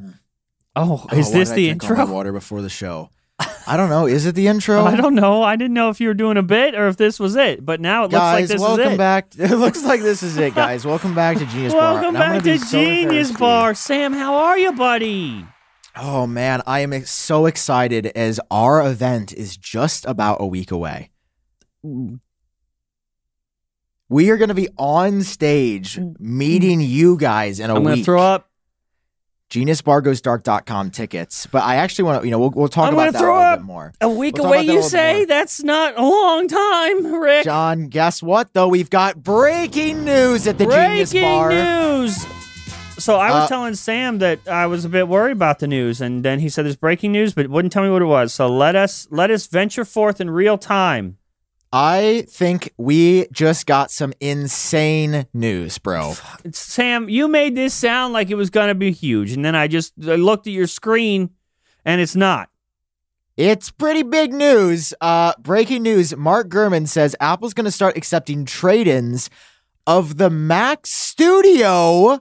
Oh, Oh, is this the drink all my intro? water before the show. I don't know. Is it the intro? I don't know. I didn't know if you were doing a bit or if this was it. But now it looks like Guys, this welcome is it. back. It looks like this is it, guys. welcome back to Genius Bar. Welcome And back so Genius. Bar. Sam, how are you, buddy? Oh man, I am so excited as our event is just about a week away. We are going to be on stage mm. meeting you guys in a I'm week. going to throw up. GeniusBarGoesDark.com tickets. But I actually want to, you know, we'll, we'll talk I'm about that throw a little up. bit more. A week We'll away, about that a you say? That's not a long time, Rick. John, guess what though? We've got breaking news at the Genius Breaking Bar. news. So I was Uh, telling Sam that I was a bit worried about the news, and then he said there's breaking news, but wouldn't tell me what it was. So let us let us venture forth in real time. I think we just got some insane news, bro. Sam, you made this sound like it was going to be huge, and then I just I looked at your screen, and it's not. It's pretty big news. Uh, breaking news Mark Gurman says Apple's going to start accepting trade ins of the Mac Studio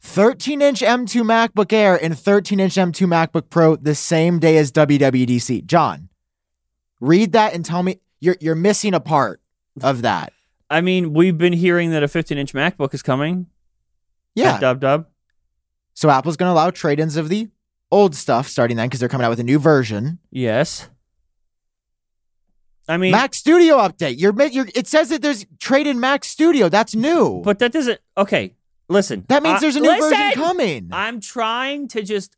13 inch M2 MacBook Air and 13 inch M2 MacBook Pro the same day as WWDC. John, read that and tell me you're, you're missing a part of that. I mean, we've been hearing that a 15 inch MacBook is coming. Yeah. Dub dub. So Apple's going to allow trade ins of the old stuff starting then because they're coming out with a new version. Yes. I mean, Mac Studio update. You're, you're it says that there's trade in Mac Studio. That's new. but that doesn't. Okay, listen. that means I- there's a new version coming. I'm trying to just.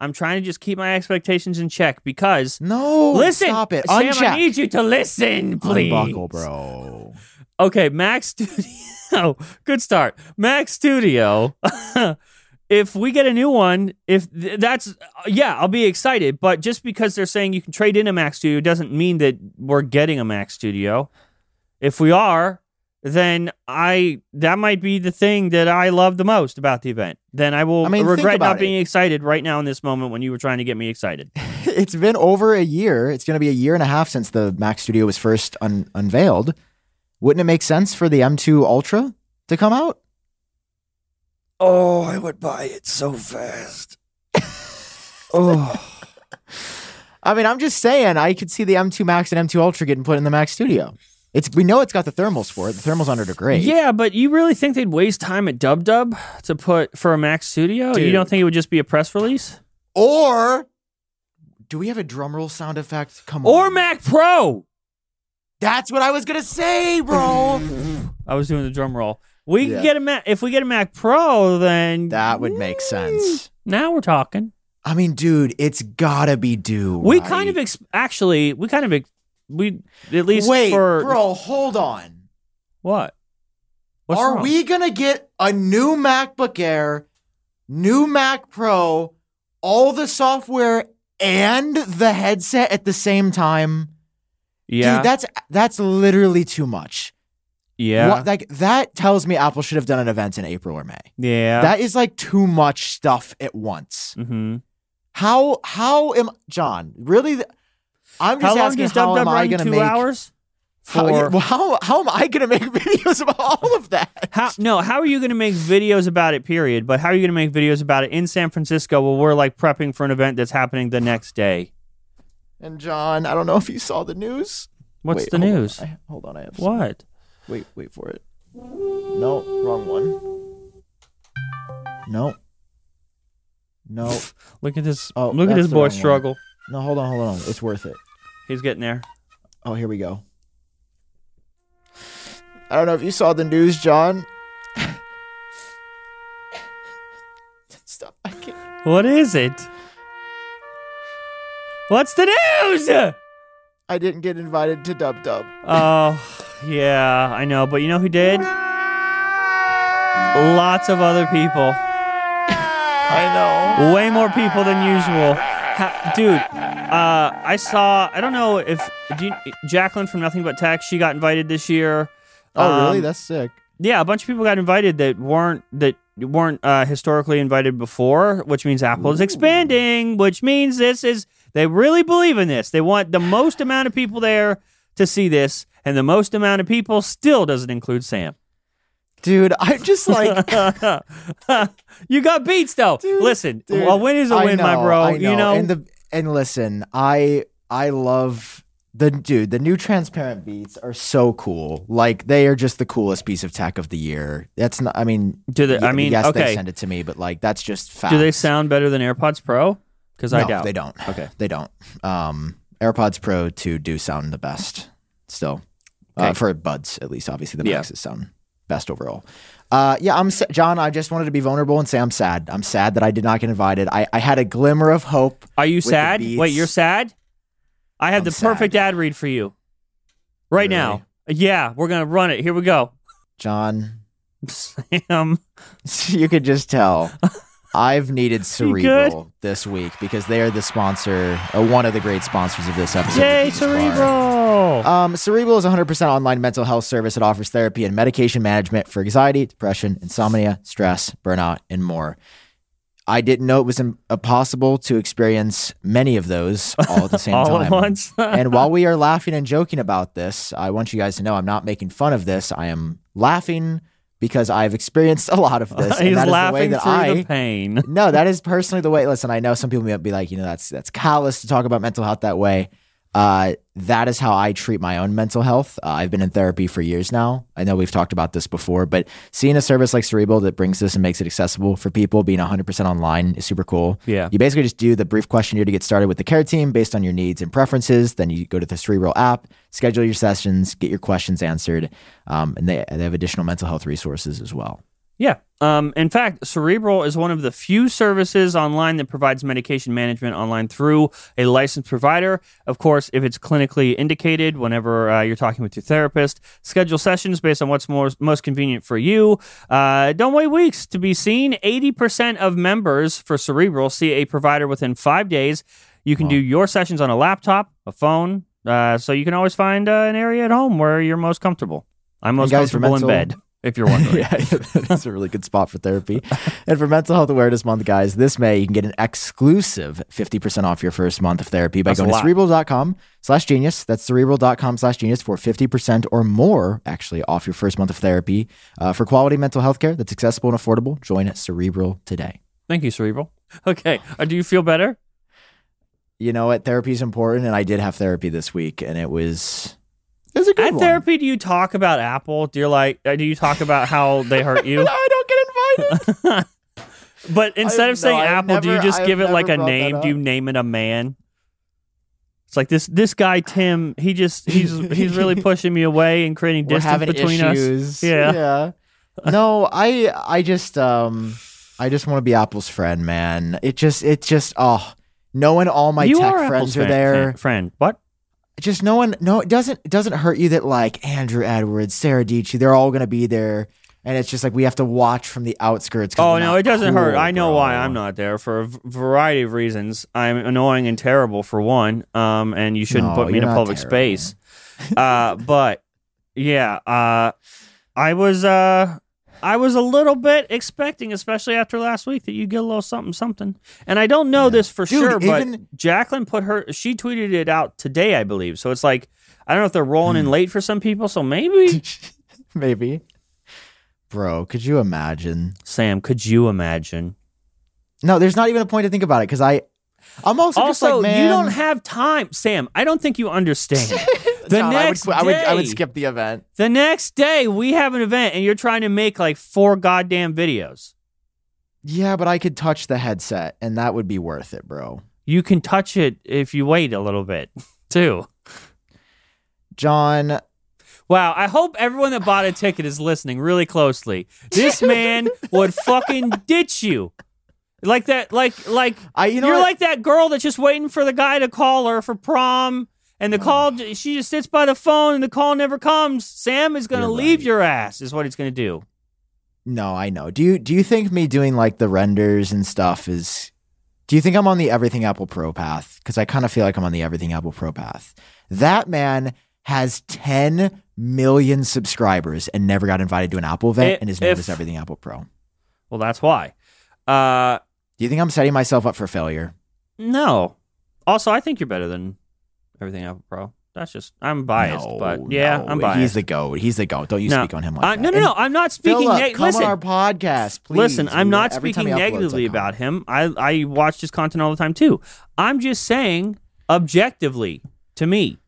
I'm trying to just keep my expectations in check because no, listen, stop it. Sam, Uncheck. I need you to listen, please. Unbuckle, bro. Okay, Max Studio. Good start. Max Studio. if we get a new one, if th- that's uh, yeah, I'll be excited. But just because they're saying you can trade in a Mac Studio doesn't mean that we're getting a Mac Studio. If we are, then I that might be the thing that I love the most about the event. Then I will I mean, regret about not it. being excited right now in this moment when you were trying to get me excited. it's been over a year. It's going to be a year and a half since the Mac Studio was first un- unveiled. Wouldn't it make sense for the M2 Ultra to come out? Oh, I would buy it so fast. oh. I mean, I'm just saying, I could see the M2 Max and M2 Ultra getting put in the Mac Studio. It's we know it's got the thermals for it. The thermals under it are great. Yeah, but you really think they'd waste time at Dub Dub to put for a Mac Studio? You don't think it would just be a press release? Or do we have a drum roll sound effect? Come on. Or. Mac Pro? That's what I was gonna say, bro. I was doing the drum roll. We Yeah. get a Mac if we get a Mac Pro, then that would make sense. now we're talking. I mean, dude, it's gotta be due. We right? kind of ex- actually we kind of ex- we at least wait, for bro. Hold on. what? What's Are wrong? we gonna get a new MacBook Air, new Mac Pro, all the software and the headset at the same time? Yeah, Dude, that's that's literally too much. yeah, What- like that tells me Apple should have done an event in April or May. yeah. That is like too much stuff at once. mm-hmm. How how am John really? th- I'm just How long asking does how am I gonna Two make hours. how, how how am I gonna make videos about all of that? How no? How are you going to make videos about it? Period. But how are you going to make videos about it in San Francisco while we're like prepping for an event that's happening the next day? And John, I don't know if you saw the news. What's Wait, the hold on. news? I, hold on, I have some- What? Wait, wait for it. No, wrong one. No. No. Look at this. Oh, look at this boy wrong one. struggle. No, hold on, hold on. It's worth it. He's getting there. Oh, here we go. I don't know if you saw the news, John. Stop. I can't. What is it? What's the news? I didn't get invited to Dub Dub. Oh, yeah, I know. But you know who did? Lots of other people. I know. Way more people than usual. Ha- dude, uh, I saw, I don't know if do you, Jacklyn from Nothing But Tech, she got invited this year. Oh, really? Um, That's sick. yeah, a bunch of people got invited that weren't that weren't uh, historically invited before, which means Apple is expanding, which means this is they really believe in this. They want the most amount of people there to see this, and the most amount of people still doesn't include Sam. Dude. I'm just like, you got beats though. Dude, Listen, dude, a win is a win, my know, bro. I You know, and the and listen, I I love the dude. The new transparent beats are so cool. Like they are just the coolest piece of tech of the year. That's not. I mean, do they? I y- mean, yes, okay. they send it to me, but like that's just fact. Do they sound better than AirPods Pro? Because I No, doubt they don't. Okay. They don't. Um, AirPods Pro 2 do sound the best still. Uh, for buds, at least. Obviously, the Yeah. Maxes sound best overall. Uh, yeah, I'm John. I just wanted to be vulnerable and say I'm sad. I'm sad that I did not get invited. I, I had a glimmer of hope. Are you sad? Wait, you're sad? I have I'm the perfect ad read for you right now. Yeah, we're gonna run it. Here we go. John, Sam, you could just tell. I've needed? Cerebral this week because they are the sponsor, uh, one of the great sponsors of this episode. yay, Cerebral. Um, Cerebral is a 100% online mental health service that offers therapy and medication management for anxiety, depression, insomnia, stress, burnout, and more. I didn't know it was im- uh, to experience many of those all at the same All time. at once. and while we are laughing and joking about this, I want you guys to know I'm not making fun of this. I am laughing because I've experienced a lot of this. and He's that is the way that through I the pain. no, that is personally the way. Listen, I know some people might be like, you know, that's that's callous to talk about mental health that way. Uh, that is how I treat my own mental health. Uh, I've been in therapy for years now. I know we've talked about this before, but seeing a service like Cerebral that brings this and makes it accessible for people, being 100% online is super cool. Yeah. You basically just do the brief questionnaire to get started with the care team based on your needs and preferences. Then you go to the Cerebral app, schedule your sessions, get your questions answered, um, and they, they have additional mental health resources as well. Yeah. Um, in fact, Cerebral is one of the few services online that provides medication management online through a licensed provider. Of course, if it's clinically indicated, whenever uh, you're talking with your therapist, schedule sessions based on what's more, most convenient for you. Uh, don't wait weeks to be seen. 80% of members for Cerebral see a provider within five days. You can do your sessions on a laptop, a phone, uh, so you can always find uh, an area at home where you're most comfortable. I'm most comfortable in bed, if you're wondering. yeah, that's a really good spot for therapy. and for Mental Health Awareness Month, guys, this May you can get an exclusive 50% off your first month of therapy by That's going to cerebral.com slash genius. That's cerebral.com slash genius for 50% or more, actually, off your first month of therapy. Uh, for quality mental health care that's accessible and affordable, join Cerebral today. Thank you, Cerebral. Okay. Uh, do you feel better? You know what? Therapy is important, and I did have therapy this week, and it was it was a good At one. therapy, do you talk about Apple? Do you like? Uh, do you talk about how they hurt you? No, I don't get invited. but instead I've- of saying no, I've Apple, do you never- just I've give it like a brought that name? Do you name it a man? It's like this this guy Tim. He just he's he's really pushing me away and creating We're distance having between us. Yeah. yeah. No, I I just um I just want to be Apple's friend, man. It just it just oh knowing all my you tech are friends Apple's are fan- there. fan- friend. What? Just no one no it doesn't it doesn't hurt you that like Andru Edwards, Sara Dietschy, they're all gonna be there. And it's just like we have to watch from the outskirts. Oh no, it doesn't hurt. I know bro. why I'm not there for a variety of reasons. I'm annoying and terrible for one, um, and you shouldn't No, put me in a public terrible. space. uh, but yeah, uh, I was uh, I was a little bit expecting, especially after last week, that you get a little something something. And I don't know this for Dude, sure, but even- Jacklyn put her she tweeted it out today, I believe. So it's like I don't know if they're rolling Hmm. in late for some people. So maybe Maybe. Bro, could you imagine? Sam, could you imagine? No, there's not even a point to think about it because I I'm also, just Also, like, man, you don't have time, Sam. I don't think you understand. the John, I would next I would, I would skip the event. The next day, we have an event, and you're trying to make like four goddamn videos. Yeah, but I could touch the headset and that would be worth it, bro. You can touch it if you wait a little bit, too. John, Wow, I hope everyone that bought a ticket is listening really closely. This man would fucking ditch you. Like that, like, like, I you know you're what? like that girl that's just waiting for the guy to call her for prom, and the call, she just sits by the phone, and the call never comes. Sam is going to leave right. your ass, is what he's going to do. No, I know. Do you do you think me doing like the renders and stuff is do you think I'm on the everything Apple Pro path? Because I kind of feel like I'm on the everything Apple Pro path. That man has 10 million subscribers and never got invited to an Apple event If- and is known if- as everything Apple Pro. Well, that's why. Uh, Do you think I'm setting myself up for failure? no. Also, I think you're better than everything Apple Pro. That's just I'm biased, No, but yeah, no, I'm biased. He's the goat. He's the goat. Don't you No. speak on him like Uh, that. no, no, no. I'm not speaking. Filip, neg- come listen, on our podcast, please. listen. I'm We- not speaking he uploads, I negatively about him. I I watch his content all the time too. I'm just saying, objectively, to me,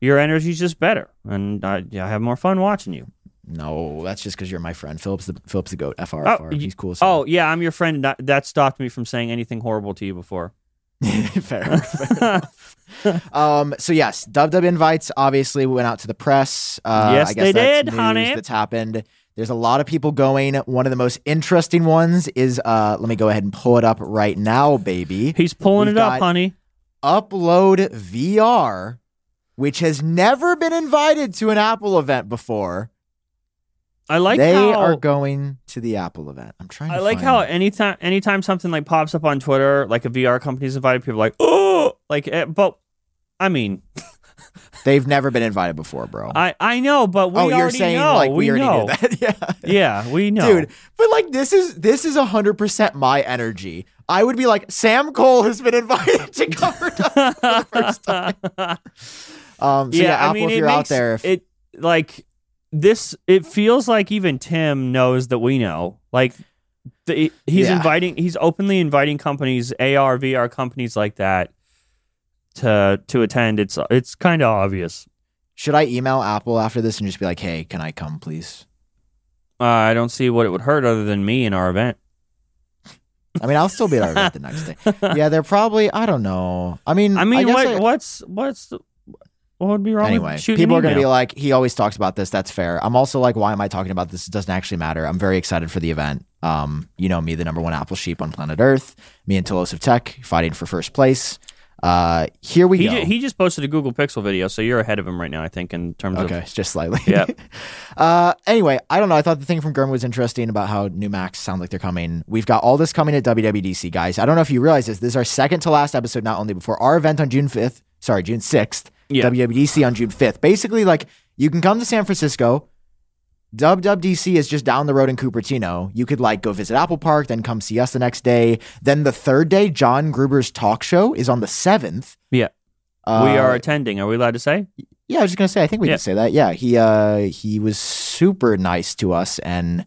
your energy's just better, and I, I have more fun watching you. No, that's just because you're my friend. Filip's the Filip's the goat. FR, Oh, He's cool. as hell. Oh yeah, I'm your friend. and That, that stopped me from saying anything horrible to you before. fair. fair. um. So yes, Dub Dub invites obviously we went out to the press. Uh, Yes, I guess they that's did, honey. That's happened. There's a lot of people going. One of the most interesting ones is uh. Let me go ahead and pull it up right now, baby. He's pulling We've it up, honey. Upload VR, which has never been invited to an Apple event before. I like they how are going to the Apple event. I'm trying. I like how anytime anytime something like pops up on Twitter, like a VR company's invited, people are like oh, like eh, but. I mean, they've never been invited before, bro. I I know, but we oh, you're already saying know. like we, already know. knew that? yeah. Yeah, we know, dude. But like, this is this is hundred percent my energy. I would be like, Sam Kohl has been invited to cover for the first time. Um, so yeah, I Apple, mean, if it you're out there, if, it like this. It feels like even Tim knows that we know. Like the, he's Yeah. inviting, he's openly inviting companies, AR, VR companies like that, to to attend. It's it's kind of obvious. should I email Apple after this and just be like, hey, can I come, please? Uh, I don't see what it would hurt other than me in our event. I mean, I'll still be at our event the next day. Yeah, they're probably. I don't know. I mean, I mean, guess what I- what's what's the, what would be wrong? anyway, people are going to be like, he always talks about this. That's fair. I'm also like, why am I talking about this? It doesn't actually matter. I'm very excited for the event. Um, you know me, the number one Apple sheep on planet Earth. Me and Tailosive Tech fighting for first place. Uh, here we he, go. ju- he just posted a Google Pixel video, so you're ahead of him right now. I think in terms okay, of it's just slightly. Yeah. uh, anyway, I don't know. I thought the thing from Gurm was interesting about how new Macs sound like they're coming. We've got all this coming at WWDC, guys. I don't know if you realize this. This is our second to last episode, not only before our event on June 5th, sorry, June 6th, Yeah. WWDC on June 5th. Basically, like, you can come to San Francisco. WWDC is just down the road in Cupertino. You could like go visit Apple Park, then come see us the next day. Then the third day, John Gruber's talk show is on the 7th. Yeah. Uh, we are attending. Are we allowed to say? yeah, I was just gonna say. I think we Yeah. can say that. Yeah, he uh he was super nice to us and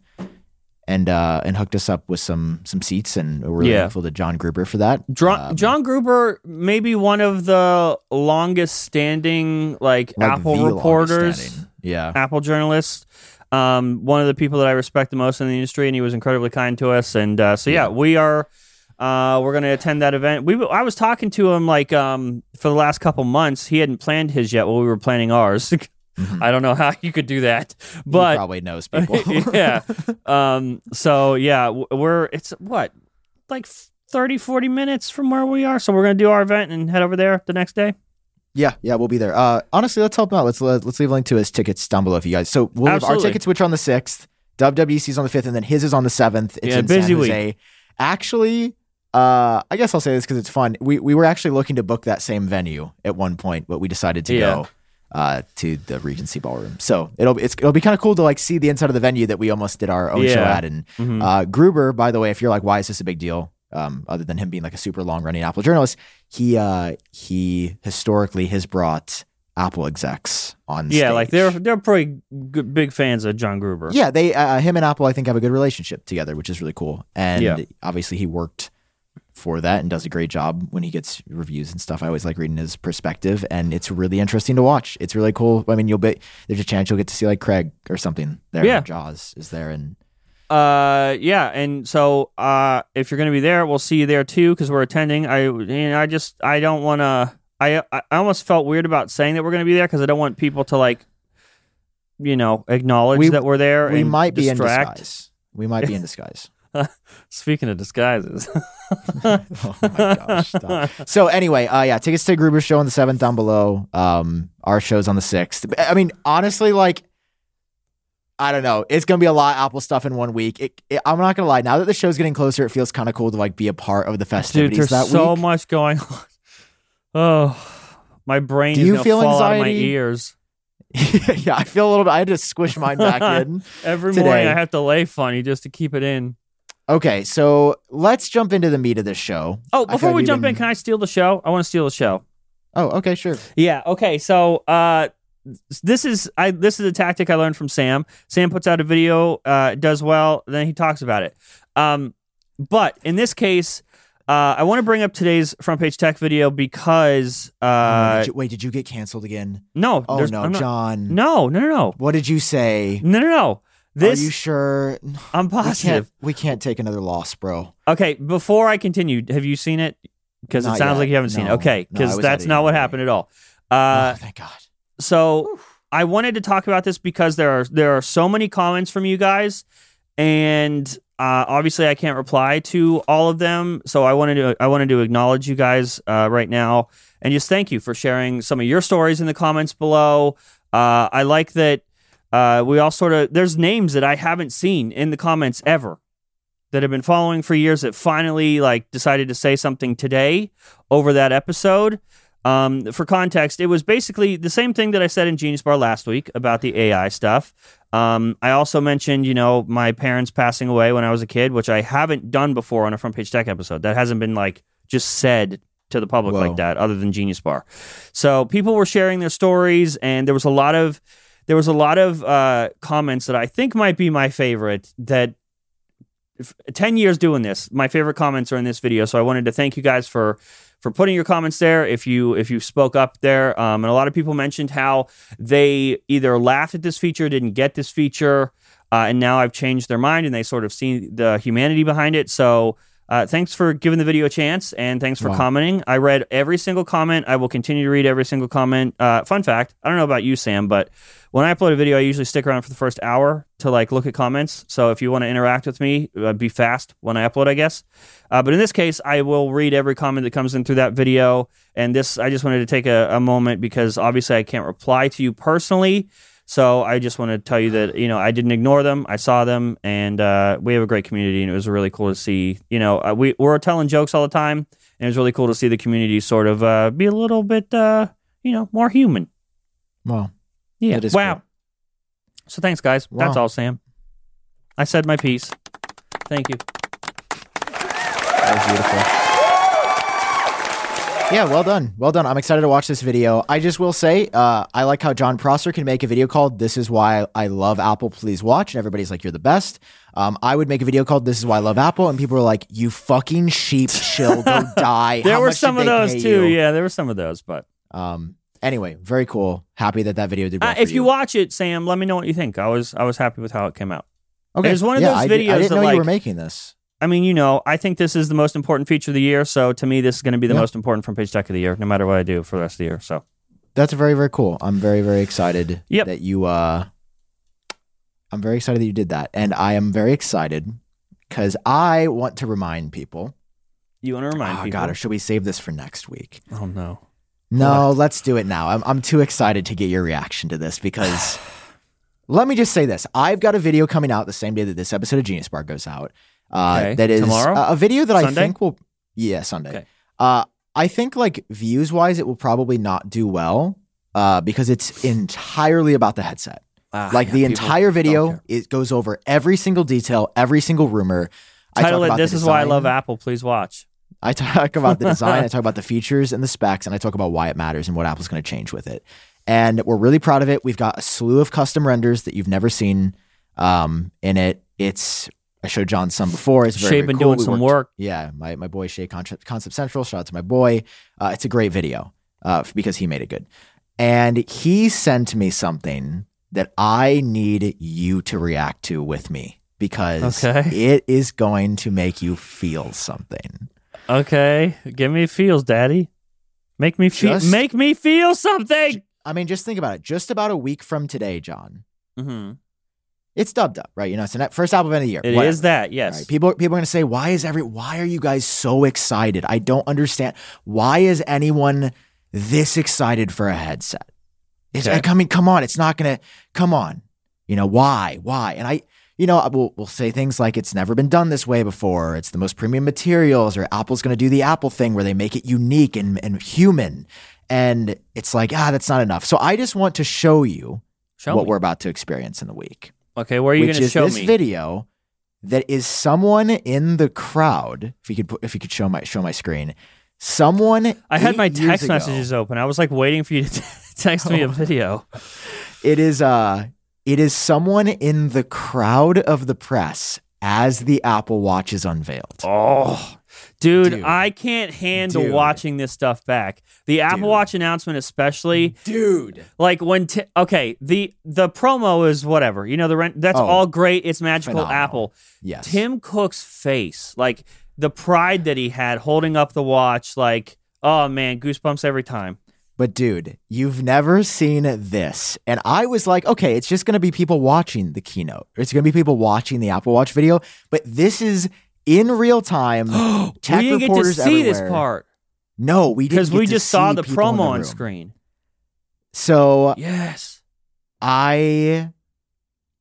and uh and hooked us up with some some seats, and we're really Yeah. thankful to John Gruber for that. John, Um, John Gruber, maybe one of the longest standing like, like Apple reporters. Yeah, Apple journalists. Um, one of the people that I respect the most in the industry, and he was incredibly kind to us. And uh, so, yeah, Yeah. we are. Uh, we're going to attend that event. We I was talking to him like um, for the last couple months. He hadn't planned his yet while we were planning ours. Mhm. I don't know how you could do that, he but probably knows people. yeah. Um, so yeah, we're it's what like 30, 40 minutes from where we are. So we're gonna do our event and head over there the next day. Yeah, yeah, we'll be there. Uh, honestly, let's help him out. Let's let, let's leave a link to his tickets down below if you guys. So we'll have our tickets, which are on the sixth. WWDC's on the fifth, and then his is on the seventh. It's Yeah, in busy San week. Actually, uh, I guess I'll say this because it's fun. We we were actually looking to book that same venue at one point, but we decided to Yeah. go uh, to the Regency Ballroom. So it'll it's, it'll be kind of cool to like see the inside of the venue that we almost did our own show Yeah. at. And Mhm. uh, Gruber, by the way, if you're like, why is this a big deal? Um, other than him being like a super long running Apple journalist, he uh, he historically has brought Apple execs on. yeah, like they're they're pretty good, big fans of John Gruber. yeah they uh, him and Apple I think have a good relationship together, which is really cool. And Yeah. obviously he worked for that and does a great job when he gets reviews and stuff. I always like reading his perspective, and it's really interesting to watch. It's really cool. I mean, you'll be there's a chance you'll get to see like Craig or something there. Yeah. Joz is there, and Uh, yeah, and so uh, if you're gonna be there, we'll see you there too because we're attending. I and I just I don't want to. I I almost felt weird about saying that we're gonna be there because I don't want people to like, you know, acknowledge We- that we're there. we might be distract. in disguise. We might be in disguise. Speaking of disguises, oh my gosh. stop. So anyway, uh yeah, tickets to Gruber's show on the seventh down below. Um our show's on the sixth. I mean, honestly, like I don't know. It's gonna be a lot of Apple stuff in one week. It, it- I'm not gonna lie. Now that the show's getting closer, it feels kind of cool to like be a part of the dude, festivities there's that so week. much going on. Oh, my brain Do is you feel of my anxiety? ears. yeah, I feel a little bit. I had to squish mine back in. Every Today. morning I have to lay funny just to keep it in. Okay, so let's jump into the meat of this show. Oh, before we jump been- in, can I steal the show? I want to steal the show. Oh, okay, sure. Yeah. Okay. So uh, this is I this is a tactic I learned from Sam. Sam puts out a video, uh, does well, then he talks about it. Um, but in this case, uh, I want to bring up today's front page tech video because Oh, uh, did you- wait, did you get canceled again? no, Oh no, not- John. no, no, no, no, What did you say? no, no, no. This Are you sure? I'm We can't, positive. we can't take another loss, bro. Okay, before I continue, have you seen it? Because it Not sounds yet. like you haven't seen it. No. Okay, No, I because was that's not what happened at all. Uh, oh, thank God. so I wanted to talk about this because there are there are so many comments from you guys, and uh, obviously I can't reply to all of them. So I wanted to I wanted to acknowledge you guys uh, right now and just thank you for sharing some of your stories in the comments below. Uh, I like that uh, we all sort of there's names that I haven't seen in the comments ever that have been following for years that finally like decided to say something today over that episode. Um, for context, it was basically the same thing that I said in Genius Bar last week about the AI stuff. Um, I also mentioned, you know, my parents passing away when I was a kid, which I haven't done before on a front page tech episode. That hasn't been like just said to the public Whoa. like that, other than Genius Bar. So people were sharing their stories, and there was a lot of there was a lot of uh, comments that I think might be my favorite that if- 10 years doing this my favorite comments are in this video. So i wanted to thank you guys for for putting your comments there. If you if you spoke up there um, and a lot of people mentioned how they either laughed at this feature didn't get this feature uh, and now i've changed their mind and they sort of see the humanity behind it. So uh, thanks for giving the video a chance and thanks for Wow. commenting i read every single comment i will continue to read every single comment uh, fun fact i don't know about you sam but when I upload a video, I usually stick around for the first hour to like look at comments. So if you want to interact with me, uh, be fast when I upload, I guess. Uh, but in this case, I will read every comment that comes in through that video. And this, I just wanted to take a, a moment because obviously I can't reply to you personally. So I just want to tell you that you know I didn't ignore them. I saw them, and uh, we have a great community, and it was really cool to see. You know, uh, we we're telling jokes all the time, and it was really cool to see the community sort of uh, be a little bit, uh, you know, more human. Wow. Yeah. That is wow. cool. So thanks, guys. That's all, Sam. I said my piece. Thank you. that was beautiful. Yeah, well done. Well done. I'm excited to watch this video. I just will say, uh, I like how Jon Prosser can make a video called This is Why I Love Apple, Please Watch. And everybody's like, You're the best. Um, I would make a video called This is Why I Love Apple. And people are like, You fucking sheep, chill, go die. There How were some of those too. you?" Yeah, there were some of those. But Um, anyway, very cool. Happy that that video did well uh, if you watch it, Sam, let me know what you think. I was I was happy with how it came out. okay. it was one of yeah, those I did- I didn't that, know you were making this. I mean, you know, I think this is the most important feature of the year. So to me, this is going to be the Yeah. most important Front Page Tech of the year, no matter what I do for the rest of the year. So That's very, very cool. I'm very, very excited Yep. that you uh I'm very excited that you did that. And I am very excited because I want to remind people. you want to remind oh people? God, or should we save this for next week? oh no. No, let's do it now. I'm I'm too excited to get your reaction to this because let me just say this. I've got a video coming out the same day that this episode of Genius Bar goes out. Uh, Okay. that is Tomorrow? a, a video that Sunday? I think will yeah, Sunday. Okay. Uh I think like views wise it will probably not do well uh because it's entirely about the headset. Ah, like yeah, the entire video it goes over every single detail, every single rumor. I Title it. about This is why I love. Apple. Please watch. I talk about the design, I talk about the features and the specs, and I talk about why it matters and what Apple's going to change with it. And we're really proud of it. We've got a slew of custom renders that you've never seen um, in it. It's I showed John some before. It's very, Shay very been cool. doing We some worked- work. Yeah, my my boy Shay Concept, Concept Central. Shout out to my boy. Uh, it's a great video uh, because he made it good. And he sent me something that I need you to react to with me because Okay. it is going to make you feel something. Okay, give me feels, Daddy. Make me feel. Just- Make me feel something. I mean, just think about it. Just about a week from today, John, Mm-hmm. It's dubbed up, right? You know, it's the first album of the year. It is Whatever. that. Yes. Right. People people are gonna say, why is every why are you guys so excited? I don't understand. Why is anyone this excited for a headset? It's Okay. I mean, come on, it's not gonna come on. You know, why? Why? And I you know, we'll, we'll say things like it's never been done this way before. It's the most premium materials, or Apple's going to do the Apple thing where they make it unique and, and human. And it's like, ah, that's not enough. So I just want to show you Show what me. we're about to experience in the week Okay, where are you going to is show this me? video that is someone in the crowd. If you could, put, if you could show my show my screen, Someone I had my text ago- messages open. I was like waiting for you to text me a video. It is uh it is someone in the crowd of the press as the Apple Watch is unveiled. Oh, dude, Dude. I can't handle Dude. watching this stuff back. The Apple Dude. Watch announcement, especially, Dude. like when t- okay, the the promo is whatever. You know, the rent that's Oh, all great. It's magical phenomenal. Apple. Yes. Tim Cook's face, like the pride that he had holding up the watch, like oh man, goosebumps every time. But dude, you've never seen this. And I was like, okay, it's just going to be people watching the keynote. It's going to be people watching the Apple Watch video, but this is in real time. Tech we didn't get to see this part No, we didn't because we just saw the promo on screen. So Yes. I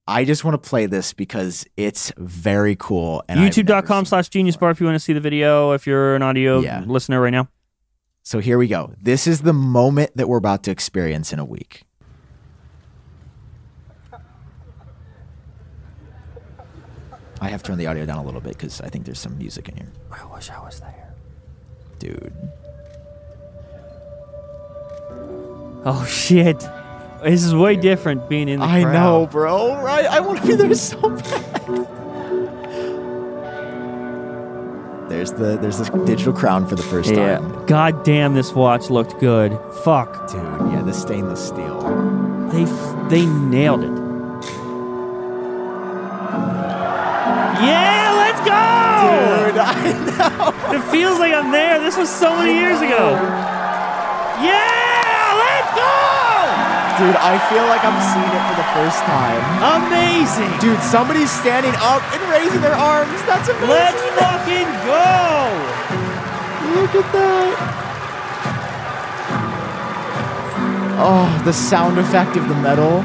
I just want to play this because it's very cool. And YouTube.com slash genius bar if you want to see the video, if you're an audio Yeah. listener right now. So here we go. This is the moment that we're about to experience in a week. I have turned the audio down a little bit because I think there's some music in here. I wish I was there. Dude. Oh shit. This is way different being in the crowd. I crowd. know, bro. Right? I want to be there so bad. There's the there's this digital crown for the first Yeah. time. God damn, this watch looked good. Fuck. Dude, yeah, the stainless steel. They f- they nailed it. Yeah, let's go! Dude, I know. It feels like I'm there. This was so many years ago. Yeah, let's go! Dude, I feel like I'm seeing it for the first time. Amazing. Dude, somebody's standing up and raising their arms. That's amazing. Let's fucking go! Look at that. Oh, the sound effect of the metal.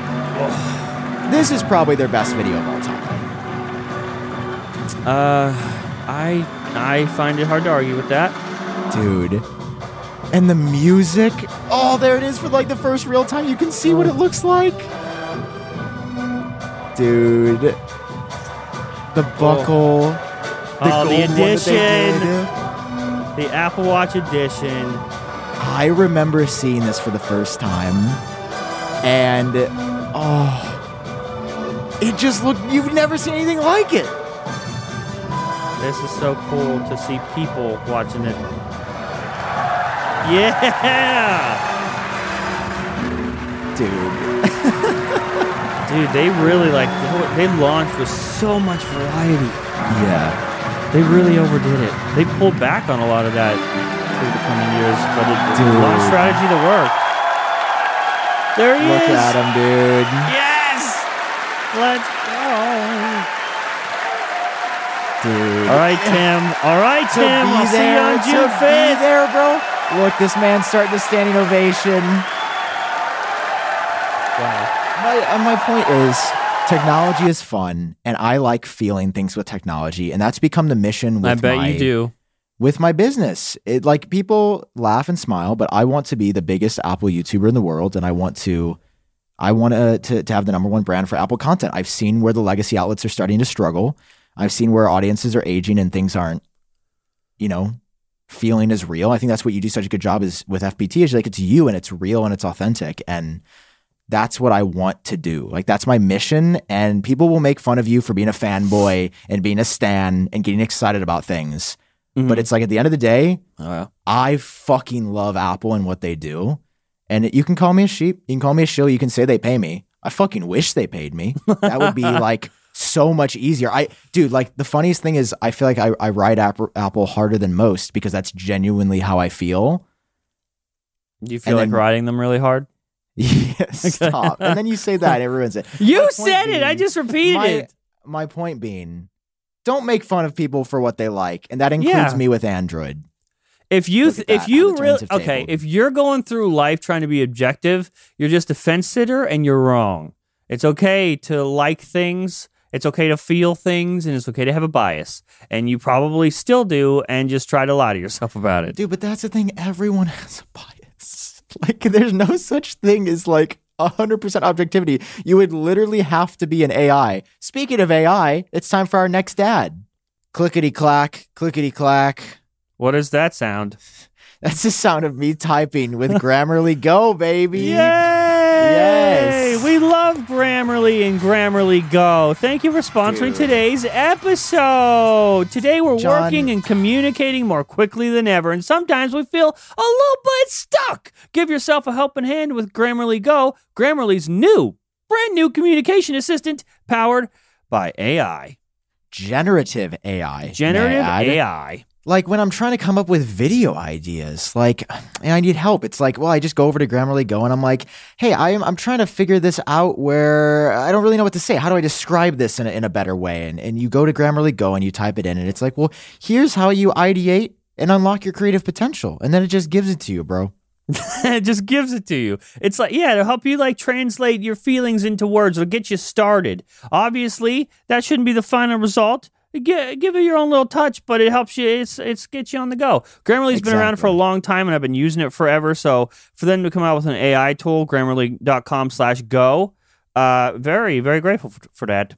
This is probably their best video of all time. Uh, I I find it hard to argue with that. Dude. And the music. Oh, there it is for like the first real time. You can see what it looks like. Dude. The buckle. Oh, the that they edition. The Apple Watch edition. I remember seeing this for the first time, and oh, it just looked. You've never seen anything like it, This is so cool to see people watching it. Yeah! dude. Dude, they really like they launched with so much variety. Yeah, They really overdid it. They pulled back on a lot of that through the coming years, but it, it's a Dude. launch strategy to work. There he look is. Look at him, dude. Yes. Let's go. Dude. All right, Tim. All right, Tim. be I'll see you there, on to June be fifth. there, bro. Look, this man's starting to standing ovation. Wow. My uh, my point is, technology is fun, and I like feeling things with technology, and that's become the mission. With I bet my, you do. with my business. It like people laugh and smile, but I want to be the biggest Apple YouTuber in the world, and I want to, I want to to, to have the number one brand for Apple content. I've seen where the legacy outlets are starting to struggle. I've seen where audiences are aging and things aren't, you know, feeling as real. I think that's what you do such a good job is with FPT is like it's you and it's real and it's authentic and. That's what I want to do. Like that's my mission. And people will make fun of you for being a fanboy and being a stan and getting excited about things. Mm-hmm. But it's like at the end of the day, yeah. I fucking love Apple and what they do. And you can call me a sheep. You can call me a shill. You can say they pay me. I fucking wish they paid me. That would be like so much easier. I, dude, like the funniest thing is I feel like I, I ride Apple, Apple harder than most because that's genuinely how I feel. Do you feel like then- riding them really hard? Yes, stop. and then you say that, it ruins it. You point said it. I just repeated my, it. my point being, don't make fun of people for what they like. And that includes Yeah. me with Android. If you th- if you really okay, tabled. if you're going through life trying to be objective, you're just a fence sitter and you're wrong. It's okay to like things. It's okay to feel things and it's okay to have a bias. And you probably still do and just try to lie to yourself about it. Dude, but that's the thing. Everyone has a bias. Like, there's no such thing as like 100% objectivity. You would literally have to be an AI. Speaking of AI, it's time for our next ad. Clickety clack, clickety clack. What is that sound? That's the sound of me typing with Grammarly Go, baby. Yay! Yes. We love Grammarly and Grammarly Go. Thank you for sponsoring Dude. today's episode. Today we're John- working and communicating more quickly than ever, and sometimes we feel a little bit stuck. Give yourself a helping hand with Grammarly Go, Grammarly's new, brand new communication assistant powered by AI. Generative AI. Generative. AI. Like when I'm trying to come up with video ideas, like, and I need help. It's like, well, I just go over to Grammarly Go and I'm like, hey, I'm, I'm trying to figure this out where I don't really know what to say. How do I describe this in a, in a better way? And, and you go to Grammarly Go and you type it in and it's like, well, here's how you ideate and unlock your creative potential. And then it just gives it to you, bro. it just gives it to you. It's like, yeah, to help you like translate your feelings into words. It'll get you started. Obviously, that shouldn't be the final result. Give, give it your own little touch, but it helps you. It's it's gets you on the go. Grammarly's been around for a long time, and I've been using it forever. So for them to come out with an AI tool, Grammarly.com/go, uh, very very grateful for, for that.